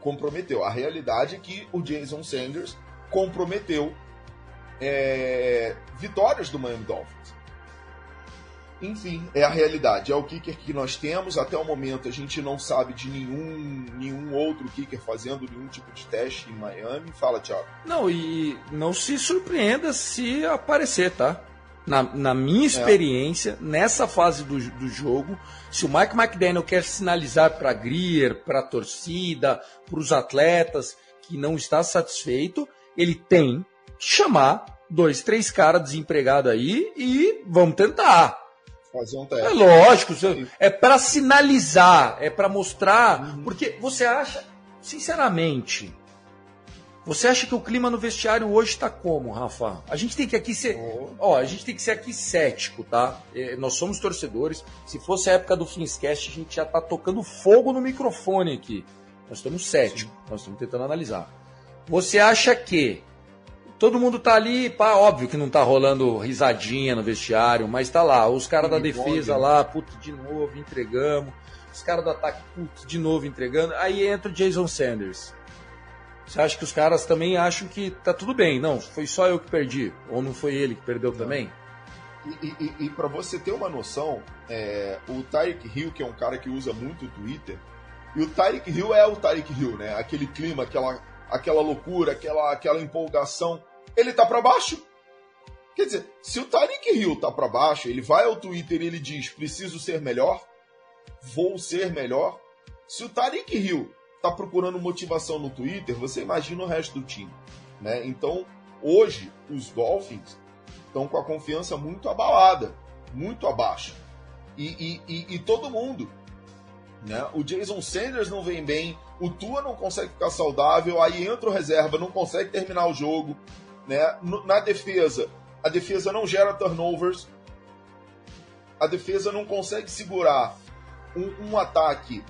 S1: Comprometeu. A realidade é que o Jason Sanders comprometeu é, vitórias do Miami Dolphins. Enfim, é a realidade. É o kicker que nós temos. Até o momento a gente não sabe de nenhum, nenhum outro kicker fazendo nenhum tipo de teste em Miami. Fala, Thiago.
S7: Não, e não se surpreenda se aparecer, tá? na, na minha é. experiência, é. nessa fase do, do jogo, se o Mike McDaniel quer sinalizar para a Greer, para a torcida, para os atletas que não está satisfeito, ele tem chamar dois, três caras desempregados aí e vamos tentar.
S1: Fazer um teste.
S7: É lógico, é para sinalizar, é para mostrar, uhum. porque você acha, sinceramente, você acha que o clima no vestiário hoje está como, Rafa? A gente tem que aqui ser, oh. ó, a gente tem que ser aqui cético, tá? É, nós somos torcedores. Se fosse a época do Finscast, a gente já tá tocando fogo no microfone aqui. Nós estamos céticos, Sim. nós estamos tentando analisar. Você acha que todo mundo tá ali, pá, óbvio que não tá rolando risadinha no vestiário, mas tá lá, os caras da defesa bom, lá, putz, de novo, entregamos. Os caras do ataque, putz, de novo entregando. Aí entra o Jason Sanders. Você acha que os caras também acham que tá tudo bem? Não, foi só eu que perdi. Ou não foi ele que perdeu também?
S1: E, e, e para você ter uma noção, é, o Tyreek Hill, que é um cara que usa muito o Twitter, e o Tyreek Hill é o Tyreek Hill, né? Aquele clima, aquela, aquela loucura, aquela, aquela empolgação. Ele tá para baixo. Quer dizer, se o Tyreek Hill tá para baixo, ele vai ao Twitter e ele diz: preciso ser melhor, vou ser melhor. Se o Tyreek Hill está procurando motivação no Twitter, você imagina o resto do time. Né? Então, hoje, os Dolphins estão com a confiança muito abalada, muito abaixo. E, e, e, e, todo mundo. Né? O Jason Sanders não vem bem, o Tua não consegue ficar saudável, aí entra o reserva, não consegue terminar o jogo. Né? Na defesa, a defesa não gera turnovers, a defesa não consegue segurar um, um ataque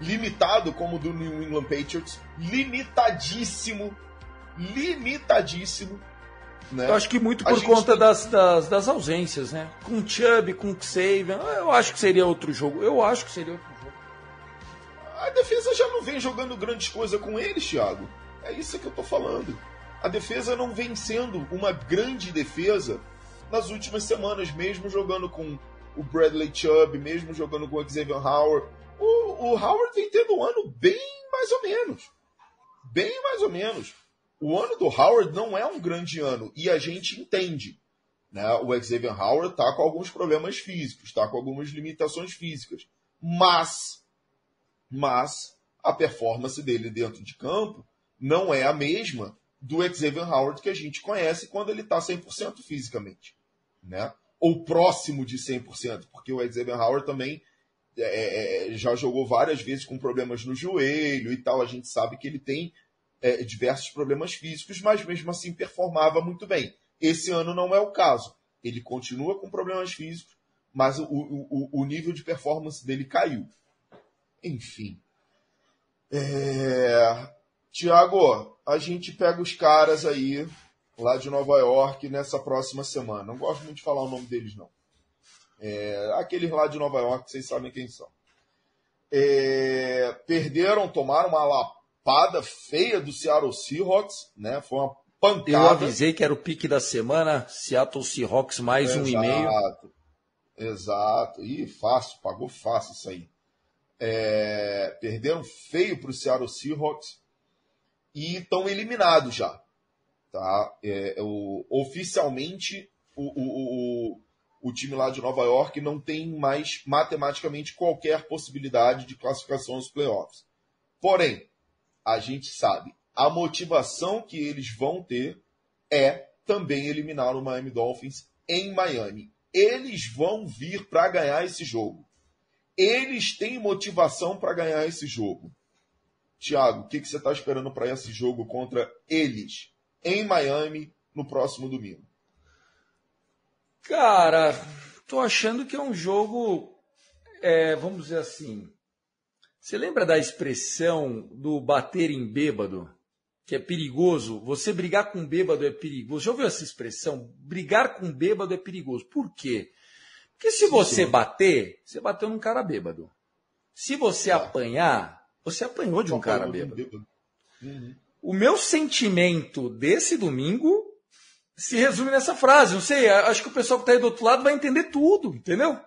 S1: limitado como o do New England Patriots, limitadíssimo, limitadíssimo. Né?
S7: Eu acho que muito por conta tem... das, das, das, ausências, né? Com o Chubb, com o Xavier, eu acho que seria outro jogo. Eu acho que seria outro jogo.
S1: A defesa já não vem jogando grandes coisas com eles, Thiago. É isso que eu tô falando. A defesa não vem sendo uma grande defesa nas últimas semanas, mesmo jogando com o Bradley Chubb, mesmo jogando com o Xavier Howard o, o Howard vem tendo um ano bem mais ou menos. Bem mais ou menos. o ano do Howard não é um grande ano e a gente entende. Né? O Xavier Howard está com alguns problemas físicos, está com algumas limitações físicas. Mas, mas a performance dele dentro de campo não é a mesma do Xavier Howard que a gente conhece quando ele está 100% fisicamente. Né? Ou próximo de 100%, porque o Xavier Howard também é, é, é, já jogou várias vezes com problemas no joelho e tal. A gente sabe que ele tem é, diversos problemas físicos, mas mesmo assim performava muito bem. Esse ano não é o caso. Ele continua com problemas físicos, mas o, o, o nível de performance dele caiu. Enfim. É... Tiago, a gente pega os caras aí lá de Nova York nessa próxima semana. Não gosto muito de falar o nome deles, não. É... Aqueles lá de Nova York, vocês sabem quem são. É... Perderam, tomaram uma lapada feia do Seattle Seahawks, né? Foi uma pancada.
S7: Eu avisei que era o pique da semana, Seattle Seahawks mais Exato. um e meio.
S1: Exato. Ih, fácil, pagou fácil isso aí. É, perderam feio para o Seattle Seahawks e estão eliminados já. Tá? É, é, o, oficialmente, o, o, o, time lá de Nova York não tem mais matematicamente qualquer possibilidade de classificação aos playoffs. Porém, a gente sabe, a motivação que eles vão ter é também eliminar o Miami Dolphins em Miami. Eles vão vir para ganhar esse jogo. Eles têm motivação para ganhar esse jogo. Tiago, o que, que você está esperando para esse jogo contra eles em Miami no próximo domingo?
S7: Cara, tô achando que é um jogo, é, vamos dizer assim. Você lembra da expressão do bater em bêbado? Que é perigoso. Você brigar com bêbado é perigoso. Já ouviu essa expressão? Brigar com bêbado é perigoso. Por quê? Porque se você bater, você bateu num cara bêbado. Se você apanhar, você apanhou de um cara bêbado. Uhum. O meu sentimento desse domingo se resume nessa frase. Não sei, acho que o pessoal que está aí do outro lado vai entender tudo, entendeu?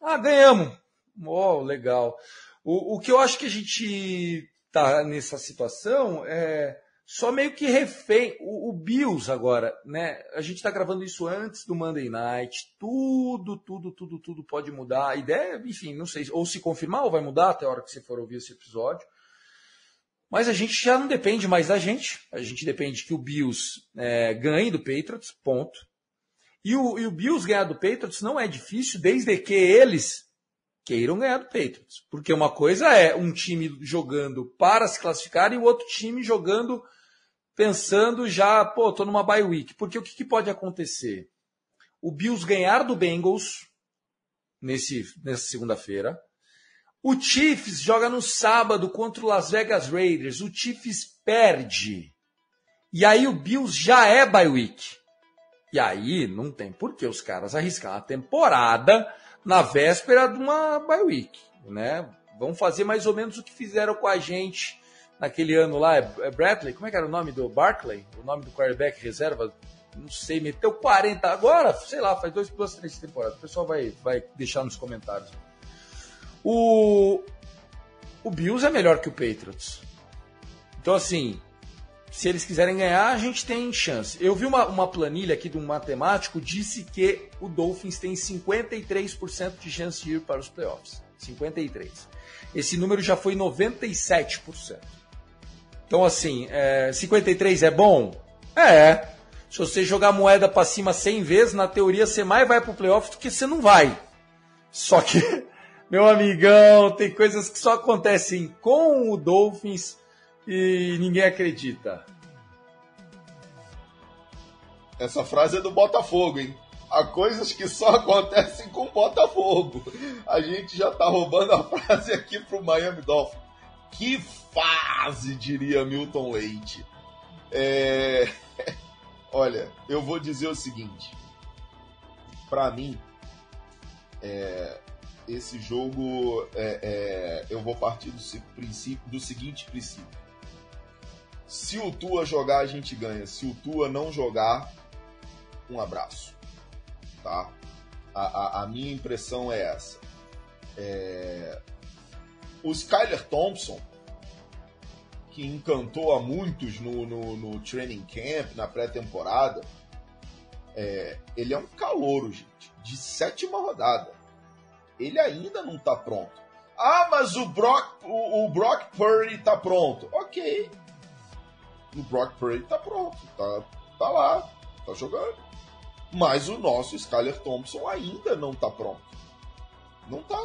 S7: Ah, ganhamos. Oh, legal. O, o que eu acho que a gente tá nessa situação é só meio que refém. O, o Bills agora, né? A gente está gravando isso antes do Monday Night. Tudo, tudo, tudo, tudo pode mudar. A ideia, enfim, não sei, ou se confirmar ou vai mudar até a hora que você for ouvir esse episódio. Mas a gente já não depende mais da gente. A gente depende que o Bills é, ganhe do Patriots, ponto. E o, e o Bills ganhar do Patriots não é difícil, desde que eles queiram ganhar do Patriots. Porque uma coisa é um time jogando para se classificar e o outro time jogando pensando já, pô, tô numa bye week. Porque o que, que pode acontecer? O Bills ganhar do Bengals nesse, nessa segunda-feira. O Chiefs joga no sábado contra o Las Vegas Raiders. O Chiefs perde. E aí o Bills já é bye week. E aí não tem por que os caras arriscar a temporada na véspera de uma bye week, né? Vão fazer mais ou menos o que fizeram com a gente naquele ano lá, é, é Bradley, como é que era o nome do Barkley? O nome do quarterback reserva? Não sei, meteu 40 agora, sei lá, faz dois plus três temporadas. O pessoal vai, vai deixar nos comentários. O, o Bills é melhor que o Patriots. Então, assim, se eles quiserem ganhar, a gente tem chance. Eu vi uma, uma planilha aqui de um matemático, disse que o Dolphins tem 53% de chance de ir para os playoffs. 53%. Esse número já foi 97%. Então, assim, é, 53 é bom? É. Se você jogar moeda para cima 100 vezes, na teoria você mais vai para o playoff do que você não vai. Só que, meu amigão, tem coisas que só acontecem com o Dolphins e ninguém acredita.
S1: Essa frase é do Botafogo, hein? Há coisas que só acontecem com o Botafogo. A gente já tá roubando a frase aqui pro Miami Dolphins. Que fase, diria Milton Leite. É... Olha, eu vou dizer o seguinte. Para mim, é... esse jogo, é, é, eu vou partir do, princípio, do seguinte princípio. Se o Tua jogar, a gente ganha. Se o Tua não jogar, um abraço. Tá? A, a, a minha impressão é essa. É... O Skyler Thompson que encantou a muitos no, no, no training camp, na pré-temporada, é, ele é um calouro, gente, de sétima rodada. Ele ainda não está pronto. Ah, mas o Brock, o, o Brock Purdy está pronto. Ok. O Brock Purdy está pronto. Tá, tá lá. Tá jogando. Mas o nosso Skyler Thompson ainda não está pronto. Não tá.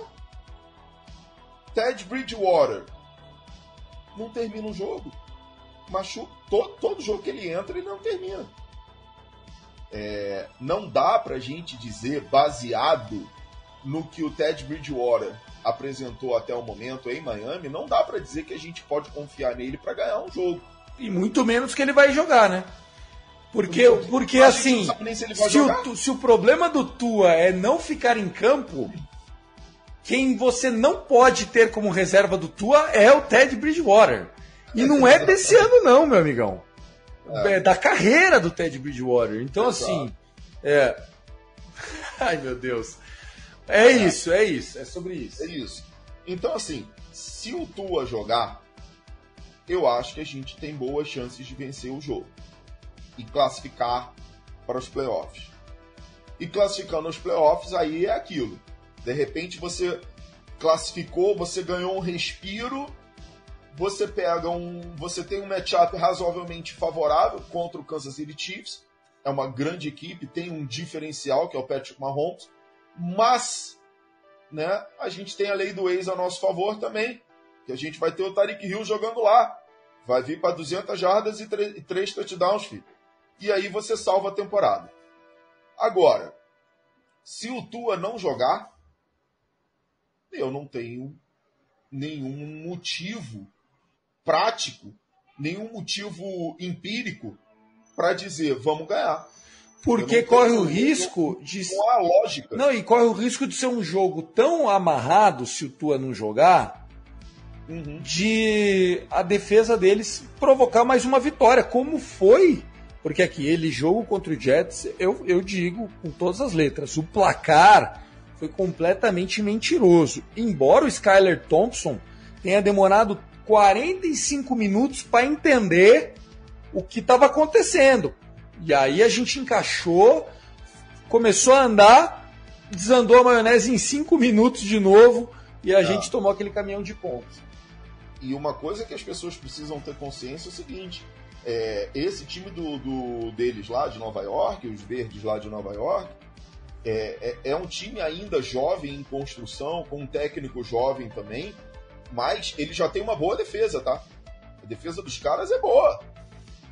S1: Ted Bridgewater não termina o jogo. Machuca. Todo, todo jogo que ele entra, ele não termina. É, não dá pra gente dizer, baseado no que o Ted Bridgewater apresentou até o momento em Miami, não dá para dizer que a gente pode confiar nele para ganhar um jogo.
S7: E muito menos que ele vai jogar, né? Porque, porque assim, se, se, o, se o problema do Tua é não ficar em campo, quem você não pode ter como reserva do Tua é o Ted Bridgewater. E não é desse ano, não, meu amigão. É. é da carreira do Ted Bridgewater. Então, assim. É... Ai, meu Deus. É, é isso, é isso. É sobre isso.
S1: É isso. Então, assim, se o Tua jogar, eu acho que a gente tem boas chances de vencer o jogo e classificar para os playoffs. E classificando os playoffs, aí é aquilo. De repente você classificou, você ganhou um respiro, você pega um, você tem um matchup razoavelmente favorável contra o Kansas City Chiefs. É uma grande equipe, tem um diferencial que é o Patrick Mahomes, mas né, a gente tem a lei do ex a nosso favor também, que a gente vai ter o Tariq Hill jogando lá. Vai vir para 200 jardas e 3 touchdowns, filho. E aí você salva a temporada. Agora, se o Tua não jogar, eu não tenho nenhum motivo prático, nenhum motivo empírico para dizer vamos ganhar.
S7: Porque corre o risco de.
S1: Não há lógica.
S7: Não, e corre o risco de ser um jogo tão amarrado, se o Tua não jogar, uhum. de a defesa deles provocar mais uma vitória, como foi. Porque aqui, ele jogo contra o Jets, eu, eu digo com todas as letras, o placar foi completamente mentiroso. Embora o Skyler Thompson tenha demorado 45 minutos para entender o que estava acontecendo. E aí a gente encaixou, começou a andar, desandou a maionese em 5 minutos de novo e a ah. gente tomou aquele caminhão de pontos.
S1: E uma coisa que as pessoas precisam ter consciência é o seguinte: é, esse time do, do, deles lá de Nova York, os verdes lá de Nova York, é, é, é, um time ainda jovem em construção, com um técnico jovem também, mas ele já tem uma boa defesa, tá? A defesa dos caras é boa.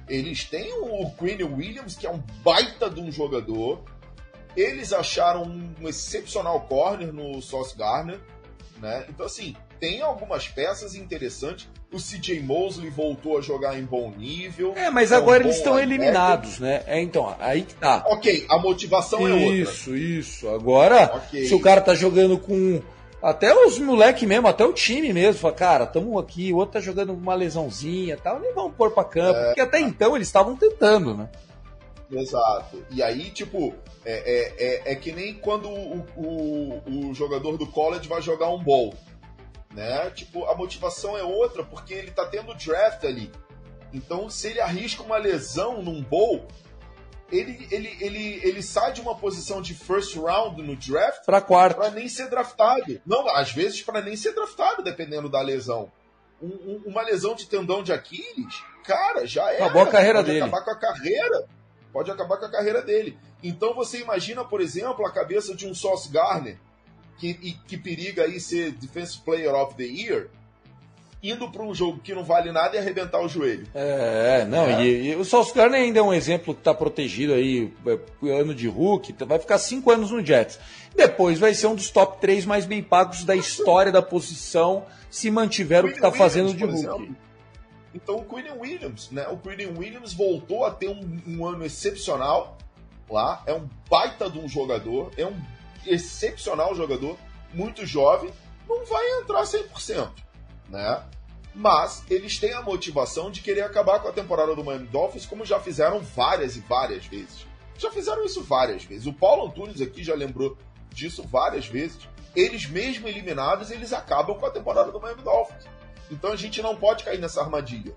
S1: Eles têm o Quinn Williams, que é um baita de um jogador. Eles acharam um excepcional corner no Sauce Garner, né? Então, assim, tem algumas peças interessantes. O CJ Mosley voltou a jogar em bom nível.
S7: É, mas agora um eles estão eliminados, né? É, então, aí que tá.
S1: Ok, a motivação
S7: isso,
S1: é outra.
S7: Isso, isso. Agora, okay. se o cara tá jogando com. Até os moleque mesmo, até o time mesmo, fala, cara, tamo aqui, o outro tá jogando uma lesãozinha e tal, nem vamos pôr pra campo, é... porque até então eles estavam tentando, né?
S1: Exato. E aí, tipo, é, é, é, é que nem quando o, o, o jogador do college vai jogar um bowl né? Tipo, a motivação é outra porque ele tá tendo draft ali. Então, se ele arrisca uma lesão num bowl, ele, ele, ele, ele sai de uma posição de first round no draft
S7: para quarto
S1: para nem ser draftado. Não, às vezes para nem ser draftado, dependendo da lesão. Um, um, uma lesão de tendão de Aquiles, cara, já é.
S7: Acabou a carreira
S1: pode
S7: dele.
S1: acabar com a carreira. Pode acabar com a carreira dele. Então você imagina, por exemplo, a cabeça de um Sauce Garner que, e, que periga aí ser Defensive Player of the Year, indo para um jogo que não vale nada e arrebentar o joelho.
S7: É, não, é. E, e, o Sauce Gardner ainda é um exemplo que está protegido aí, é, ano de Hulk, vai ficar cinco anos no Jets. Depois vai ser um dos top três mais bem pagos da história da posição, se mantiver o que está fazendo de Hulk. Exemplo.
S1: Então o Quinn Williams, né? O Quinn Williams voltou a ter um, um ano excepcional lá, é um baita de um jogador, é um excepcional jogador, muito jovem, não vai entrar 100%, né? Mas eles têm a motivação de querer acabar com a temporada do Miami Dolphins, como já fizeram várias e várias vezes. Já fizeram isso várias vezes. O Paulo Antunes aqui já lembrou disso várias vezes. Eles mesmo eliminados, eles acabam com a temporada do Miami Dolphins. Então a gente não pode cair nessa armadilha.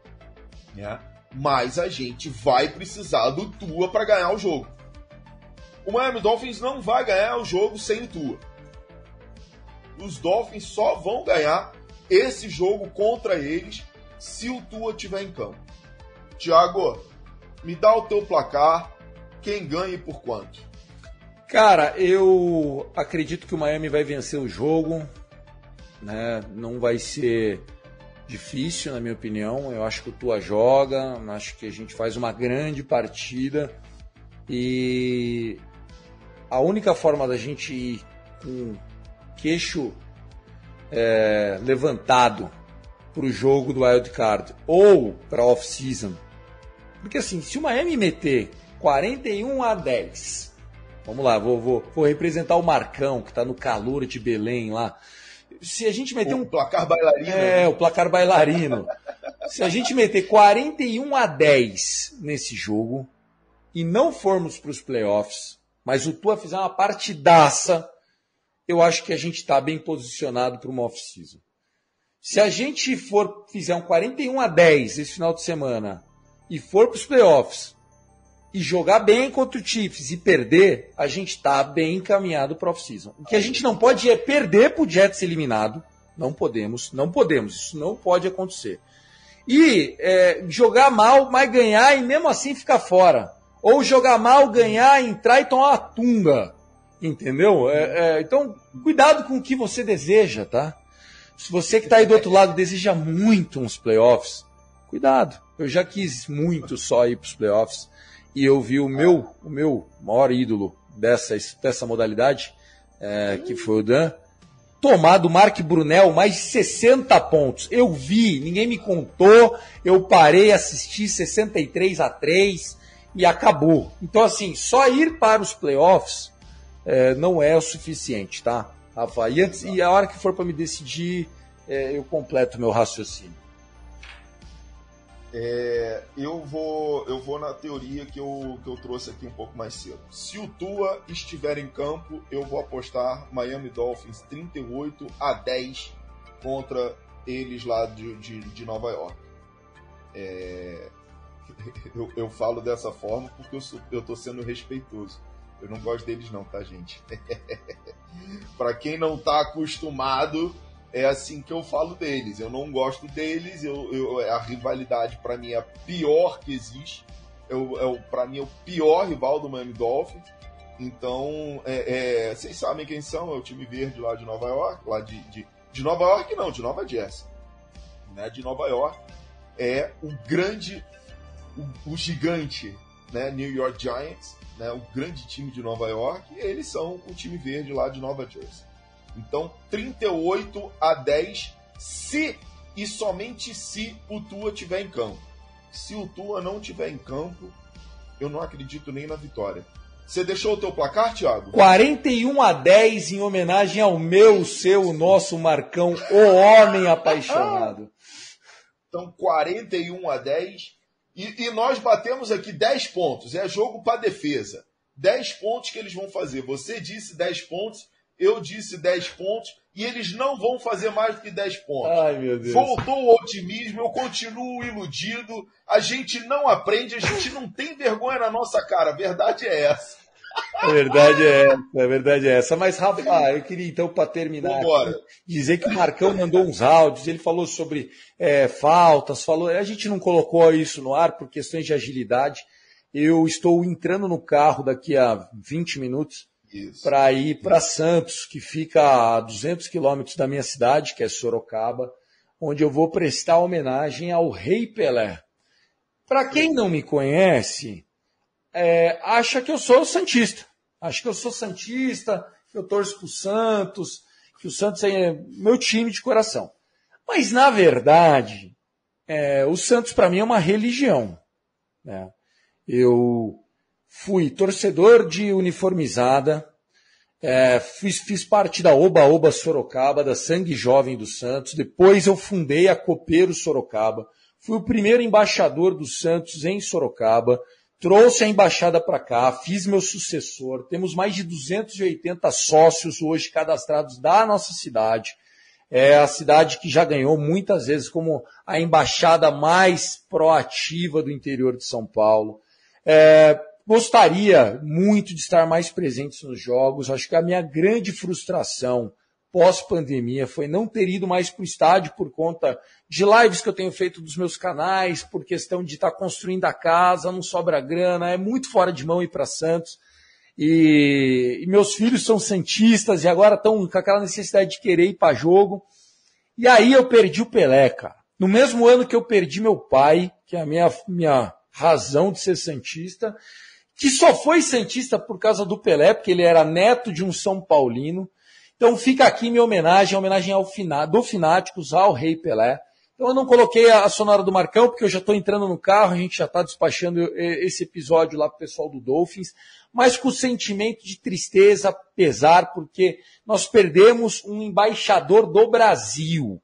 S1: Né? Mas a gente vai precisar do Tua para ganhar o jogo. O Miami Dolphins não vai ganhar o jogo sem o Tua. Os Dolphins só vão ganhar esse jogo contra eles se o Tua estiver em campo. Thiago, me dá o teu placar. Quem ganha e por quanto?
S7: Cara, eu acredito que o Miami vai vencer o jogo. Né? Não vai ser difícil, na minha opinião. Eu acho que o Tua joga, acho que a gente faz uma grande partida. E a única forma da gente ir com queixo é, levantado para o jogo do Wild Card ou para off-season. Porque assim, se o Miami meter 41 a 10, vamos lá, vou, vou, vou representar o Marcão, que está no calor de Belém lá. Se a gente meter
S1: o
S7: um.
S1: placar bailarino.
S7: É, o placar bailarino. se a gente meter 41 a 10 nesse jogo e não formos para os playoffs, mas o Tua fizer uma partidaça, eu acho que a gente está bem posicionado para uma off-season. Se a gente for fizer um 41 a 10 esse final de semana e for para os playoffs e jogar bem contra o Chiefs e perder, a gente está bem encaminhado para off-season. O que a gente não pode é perder para o Jets eliminado. Não podemos, não podemos. Isso não pode acontecer. E é, jogar mal, mas ganhar e mesmo assim ficar fora. Ou jogar mal, ganhar, entrar e tomar uma tunga. Entendeu? É, é, então, cuidado com o que você deseja, tá? Se você que está aí do outro lado deseja muito uns playoffs, cuidado. Eu já quis muito só ir para os playoffs e eu vi o meu, o meu maior ídolo dessa, dessa modalidade, é, que foi o Dan, tomar do Mark Brunel mais de 60 pontos. Eu vi, ninguém me contou, eu parei, assisti 63 a 3 e acabou. Então, assim, só ir para os playoffs é, não é o suficiente, tá? Rafa. E, antes, e a hora que for para me decidir, é, eu completo meu raciocínio.
S1: É, eu vou eu vou na teoria que eu, que eu trouxe aqui um pouco mais cedo. Se o Tua estiver em campo, eu vou apostar Miami Dolphins 38 a 10 contra eles lá de, de, de Nova York. É, eu, eu falo dessa forma porque eu, sou, eu tô sendo respeitoso. Eu não gosto deles não, tá, gente? para quem não tá acostumado, é assim que eu falo deles. Eu não gosto deles, eu, eu a rivalidade para mim é a pior que existe. Eu, é, para mim é o pior rival do Miami Dolphins. Então, é, é, vocês sabem quem são, é o time verde lá de Nova York, lá de, de, de Nova York não, de Nova Jersey, né, de Nova York, é o grande, o, o gigante, né, New York Giants, né, o grande time de Nova York, e eles são o time verde lá de Nova Jersey. Então, 38 a 10, se e somente se o Tua tiver em campo. Se o Tua não tiver em campo, eu não acredito nem na vitória. Você deixou o teu placar, Thiago?
S7: 41 a 10 em homenagem ao meu, seu, nosso Marcão, o homem apaixonado.
S1: Então, 41 a 10. E, e nós batemos aqui 10 pontos. É jogo para defesa. 10 pontos que eles vão fazer. Você disse 10 pontos, eu disse 10 pontos. E eles não vão fazer mais do que 10 pontos.
S7: Ai, meu Deus.
S1: Voltou o otimismo, eu continuo iludido. A gente não aprende, a gente não tem vergonha na nossa cara. A verdade é essa.
S7: A verdade é essa, a verdade é essa. Mas, Rafa, eu queria então, para terminar, aqui, dizer que o Marcão mandou uns áudios, ele falou sobre é, faltas, falou. A gente não colocou isso no ar por questões de agilidade. Eu estou entrando no carro daqui a 20 minutos para ir para Santos, que fica a 200 quilômetros da minha cidade, que é Sorocaba, onde eu vou prestar homenagem ao Rei Pelé. Para quem não me conhece, é, acha que eu sou santista. Acha que eu sou santista, que eu torço para o Santos, que o Santos é meu time de coração. Mas, na verdade, é, o Santos para mim é uma religião. Né? Eu fui torcedor de uniformizada, é, fiz, fiz, parte da Oba Oba Sorocaba, da Sangue Jovem do Santos. Depois eu fundei a Copeiro Sorocaba. Fui o primeiro embaixador do Santos em Sorocaba. Trouxe a embaixada para cá, fiz meu sucessor. Temos mais de 280 sócios hoje cadastrados da nossa cidade. É a cidade que já ganhou muitas vezes como a embaixada mais proativa do interior de São Paulo. É, gostaria muito de estar mais presente nos jogos. Acho que a minha grande frustração pós-pandemia foi não ter ido mais para o estádio por conta de lives que eu tenho feito dos meus canais, por questão de estar construindo a casa, não sobra grana, é muito fora de mão ir para Santos. E, e, meus filhos são santistas e agora estão com aquela necessidade de querer ir para jogo. E aí eu perdi o Pelé, cara. No mesmo ano que eu perdi meu pai, que é a minha, minha razão de ser santista, que só foi santista por causa do Pelé, porque ele era neto de um São Paulino. Então fica aqui minha homenagem, homenagem ao fina, do Fináticos, ao Rei Pelé. Então eu não coloquei a sonora do Marcão, porque eu já estou entrando no carro, a gente já está despachando esse episódio lá para o pessoal do Dolphins, mas com sentimento de tristeza, pesar, porque nós perdemos um embaixador do Brasil.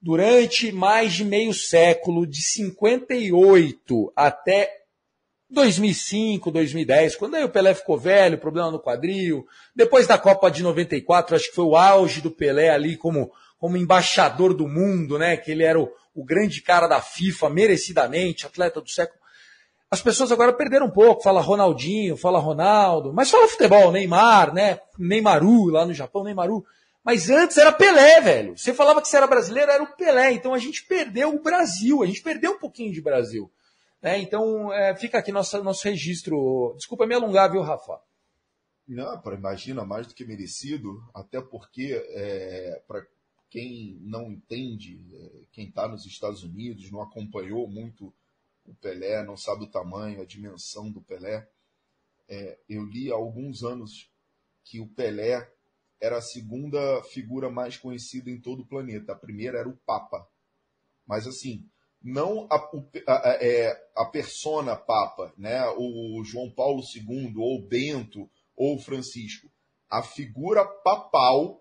S7: Durante mais de meio século, de 58 até 2005, 2010, quando aí o Pelé ficou velho, problema no quadril. Depois da Copa de 94, acho que foi o auge do Pelé ali como como embaixador do mundo, né? Que ele era o, o grande cara da FIFA, merecidamente, atleta do século. As pessoas agora perderam um pouco, fala Ronaldinho, fala Ronaldo, mas fala futebol, Neymar, né? Neymaru lá no Japão, Neymaru. Mas antes era Pelé, velho. Você falava que você era brasileiro, era o Pelé. Então a gente perdeu o Brasil, a gente perdeu um pouquinho de Brasil. Né? Então é, fica aqui nosso, nosso registro. Desculpa me alongar, viu, Rafa?
S1: Não, imagina mais do que merecido, até porque é, para quem não entende, é, quem está nos Estados Unidos, não acompanhou muito o Pelé, não sabe o tamanho, a dimensão do Pelé, é, eu li há alguns anos que o Pelé era a segunda figura mais conhecida em todo o planeta. A primeira era o Papa. Mas assim, não a, a, a, é, a persona Papa, né? o João Paulo II, ou Bento, ou Francisco. A figura papal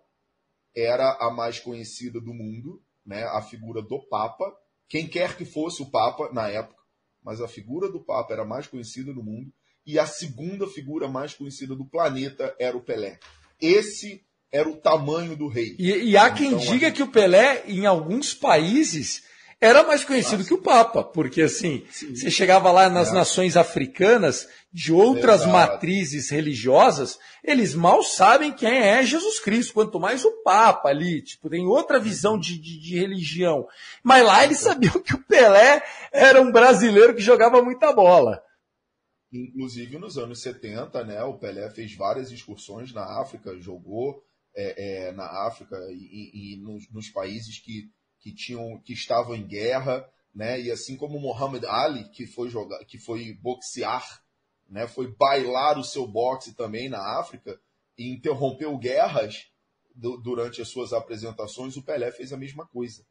S1: era a mais conhecida do mundo, né? a figura do Papa, quem quer que fosse o Papa na época, mas a figura do Papa era a mais conhecida do mundo, e a segunda figura mais conhecida do planeta era o Pelé. Esse era o tamanho do rei.
S7: E, e há quem então, diga que o Pelé, em alguns países, era mais conhecido Nossa. que o Papa, porque assim, Sim. você chegava lá nas é. nações africanas de outras Exato. matrizes religiosas, eles mal sabem quem é Jesus Cristo, quanto mais o Papa ali, tipo, tem outra visão de, de, de religião. Mas lá eles sabiam que o Pelé era um brasileiro que jogava muita bola.
S1: Inclusive nos anos 70, né, o Pelé fez várias excursões na África, jogou é, é, na África e, e nos, nos países que que tinham que estavam em guerra, né? E assim como Muhammad Ali, que foi jogar, que foi boxear, né? Foi bailar o seu boxe também na África e interrompeu guerras do, durante as suas apresentações, o Pelé fez a mesma coisa.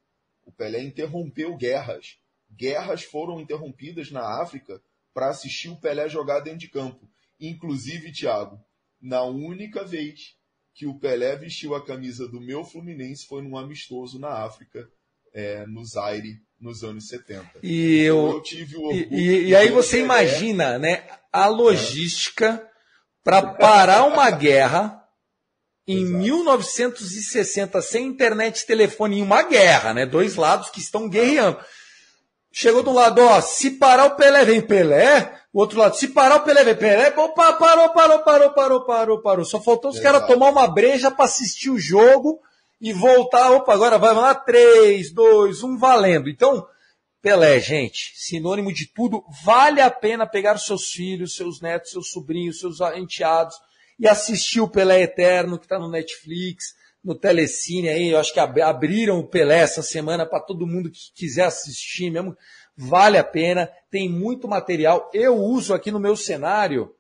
S1: O Pelé interrompeu guerras. Guerras foram interrompidas na África para assistir o Pelé jogar dentro de campo. Inclusive, Thiago, na única vez que o Pelé vestiu a camisa do meu Fluminense foi num amistoso na África, é, no Zaire nos anos 70.
S7: E eu, então, eu tive o E, e, e aí você imagina, né, a logística para parar uma guerra em Exato. 1960 sem internet e telefone em uma guerra, né? Dois lados que estão guerreando. Chegou de um lado, ó, se parar o Pelé, vem Pelé. O outro lado, se parar o Pelé, vem Pelé. Opa, parou, parou, parou, parou, parou, parou. Só faltou os caras tomar uma breja para assistir o jogo e voltar, opa, agora vai lá, 3, 2, 1, valendo. Então, Pelé, gente, sinônimo de tudo, vale a pena pegar seus filhos, seus netos, seus sobrinhos, seus enteados e assistir o Pelé Eterno, que está no Netflix, no Telecine aí, eu acho que abriram o Pelé essa semana para todo mundo que quiser assistir mesmo, vale a pena, tem muito material, eu uso aqui no meu cenário,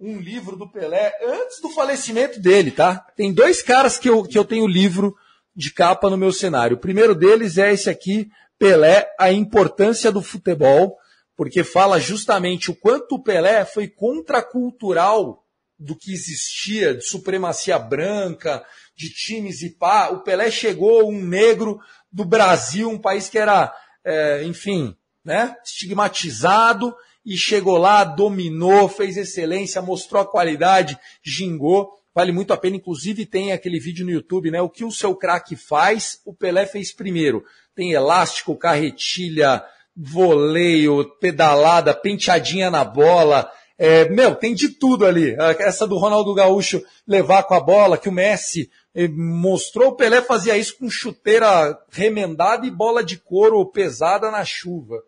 S7: um livro do Pelé antes do falecimento dele, tá? Tem dois caras que eu, que eu tenho livro de capa no meu cenário. O primeiro deles é esse aqui, Pelé, a importância do futebol, porque fala justamente o quanto o Pelé foi contracultural do que existia, de supremacia branca, de times e pá. O Pelé chegou um negro do Brasil, um país que era, é, enfim, né, estigmatizado, e chegou lá, dominou, fez excelência, mostrou a qualidade, gingou. vale muito a pena. Inclusive tem aquele vídeo no YouTube, né? O que o seu craque faz, o Pelé fez primeiro. Tem elástico, carretilha, voleio, pedalada, penteadinha na bola. É, meu, tem de tudo ali. Essa do Ronaldo Gaúcho levar com a bola, que o Messi eh, mostrou, o Pelé fazia isso com chuteira remendada e bola de couro pesada na chuva.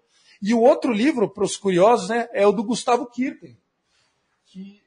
S7: E o outro livro, para os curiosos, né, é o do Gustavo Kirten. Que...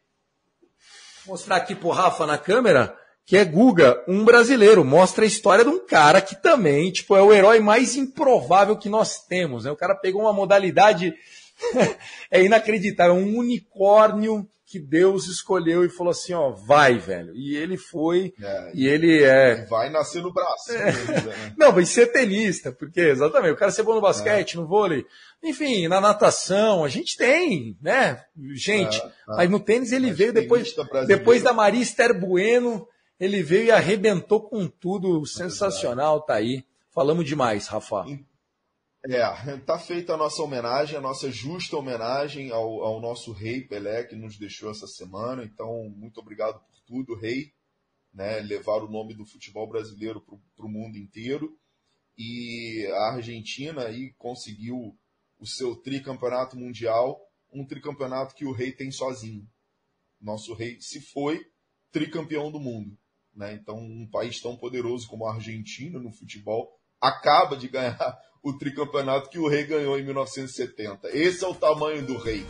S7: Vou mostrar aqui pro Rafa na câmera, que é Guga, um brasileiro. Mostra a história de um cara que também, tipo, é o herói mais improvável que nós temos. Né? O cara pegou uma modalidade é inacreditável, um unicórnio que Deus escolheu e falou assim, ó, vai, velho. E ele foi, é, e ele é...
S1: Vai nascer no braço.
S7: É. Né? Não, vai ser tenista, porque, exatamente, o cara ser bom no basquete, é. no vôlei, enfim, na natação, a gente tem, né, gente. É, é. Mas no tênis ele veio depois, depois da Maria Esther Bueno, ele veio e arrebentou com tudo, sensacional, tá aí. Falamos demais, Rafa.
S1: É, tá feita a nossa homenagem, a nossa justa homenagem ao, ao nosso rei Pelé, que nos deixou essa semana. Então, muito obrigado por tudo, rei. Né, levar o nome do futebol brasileiro para o mundo inteiro. E a Argentina aí conseguiu o seu tricampeonato mundial, um tricampeonato que o rei tem sozinho. Nosso rei se foi tricampeão do mundo. Né? Então, um país tão poderoso como a Argentina no futebol acaba de ganhar o tricampeonato que o Rei ganhou em 1970. Esse é o tamanho do Rei.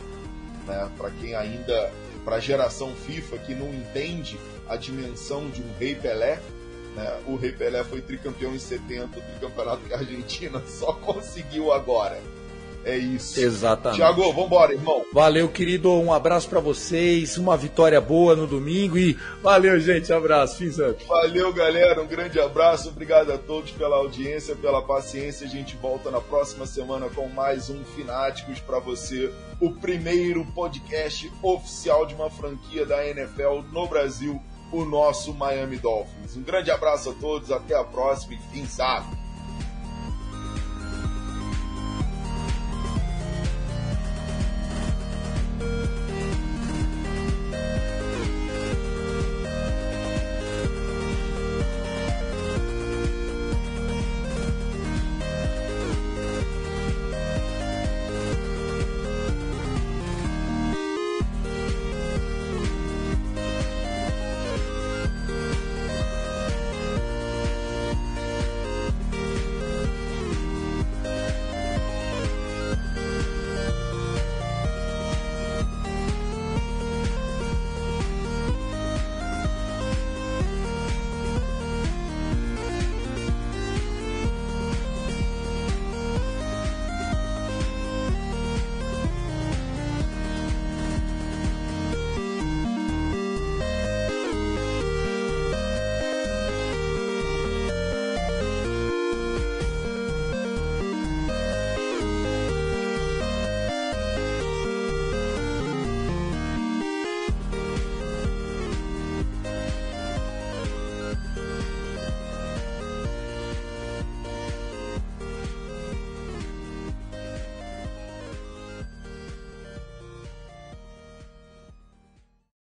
S1: Né? Para quem ainda, para a geração FIFA que não entende a dimensão de um Rei Pelé, né? o Rei Pelé foi tricampeão em 70, o tricampeonato que a Argentina só conseguiu agora. É isso.
S7: Exatamente.
S1: Tiago, vambora, irmão.
S7: Valeu, querido. Um abraço para vocês. Uma vitória boa no domingo e valeu, gente. Abraço. Fins up.
S1: Valeu, galera. Um grande abraço. Obrigado a todos pela audiência, pela paciência. A gente volta na próxima semana com mais um Fináticos para você. O primeiro podcast oficial de uma franquia da NFL no Brasil, o nosso Miami Dolphins. Um grande abraço a todos. Até a próxima e fins up.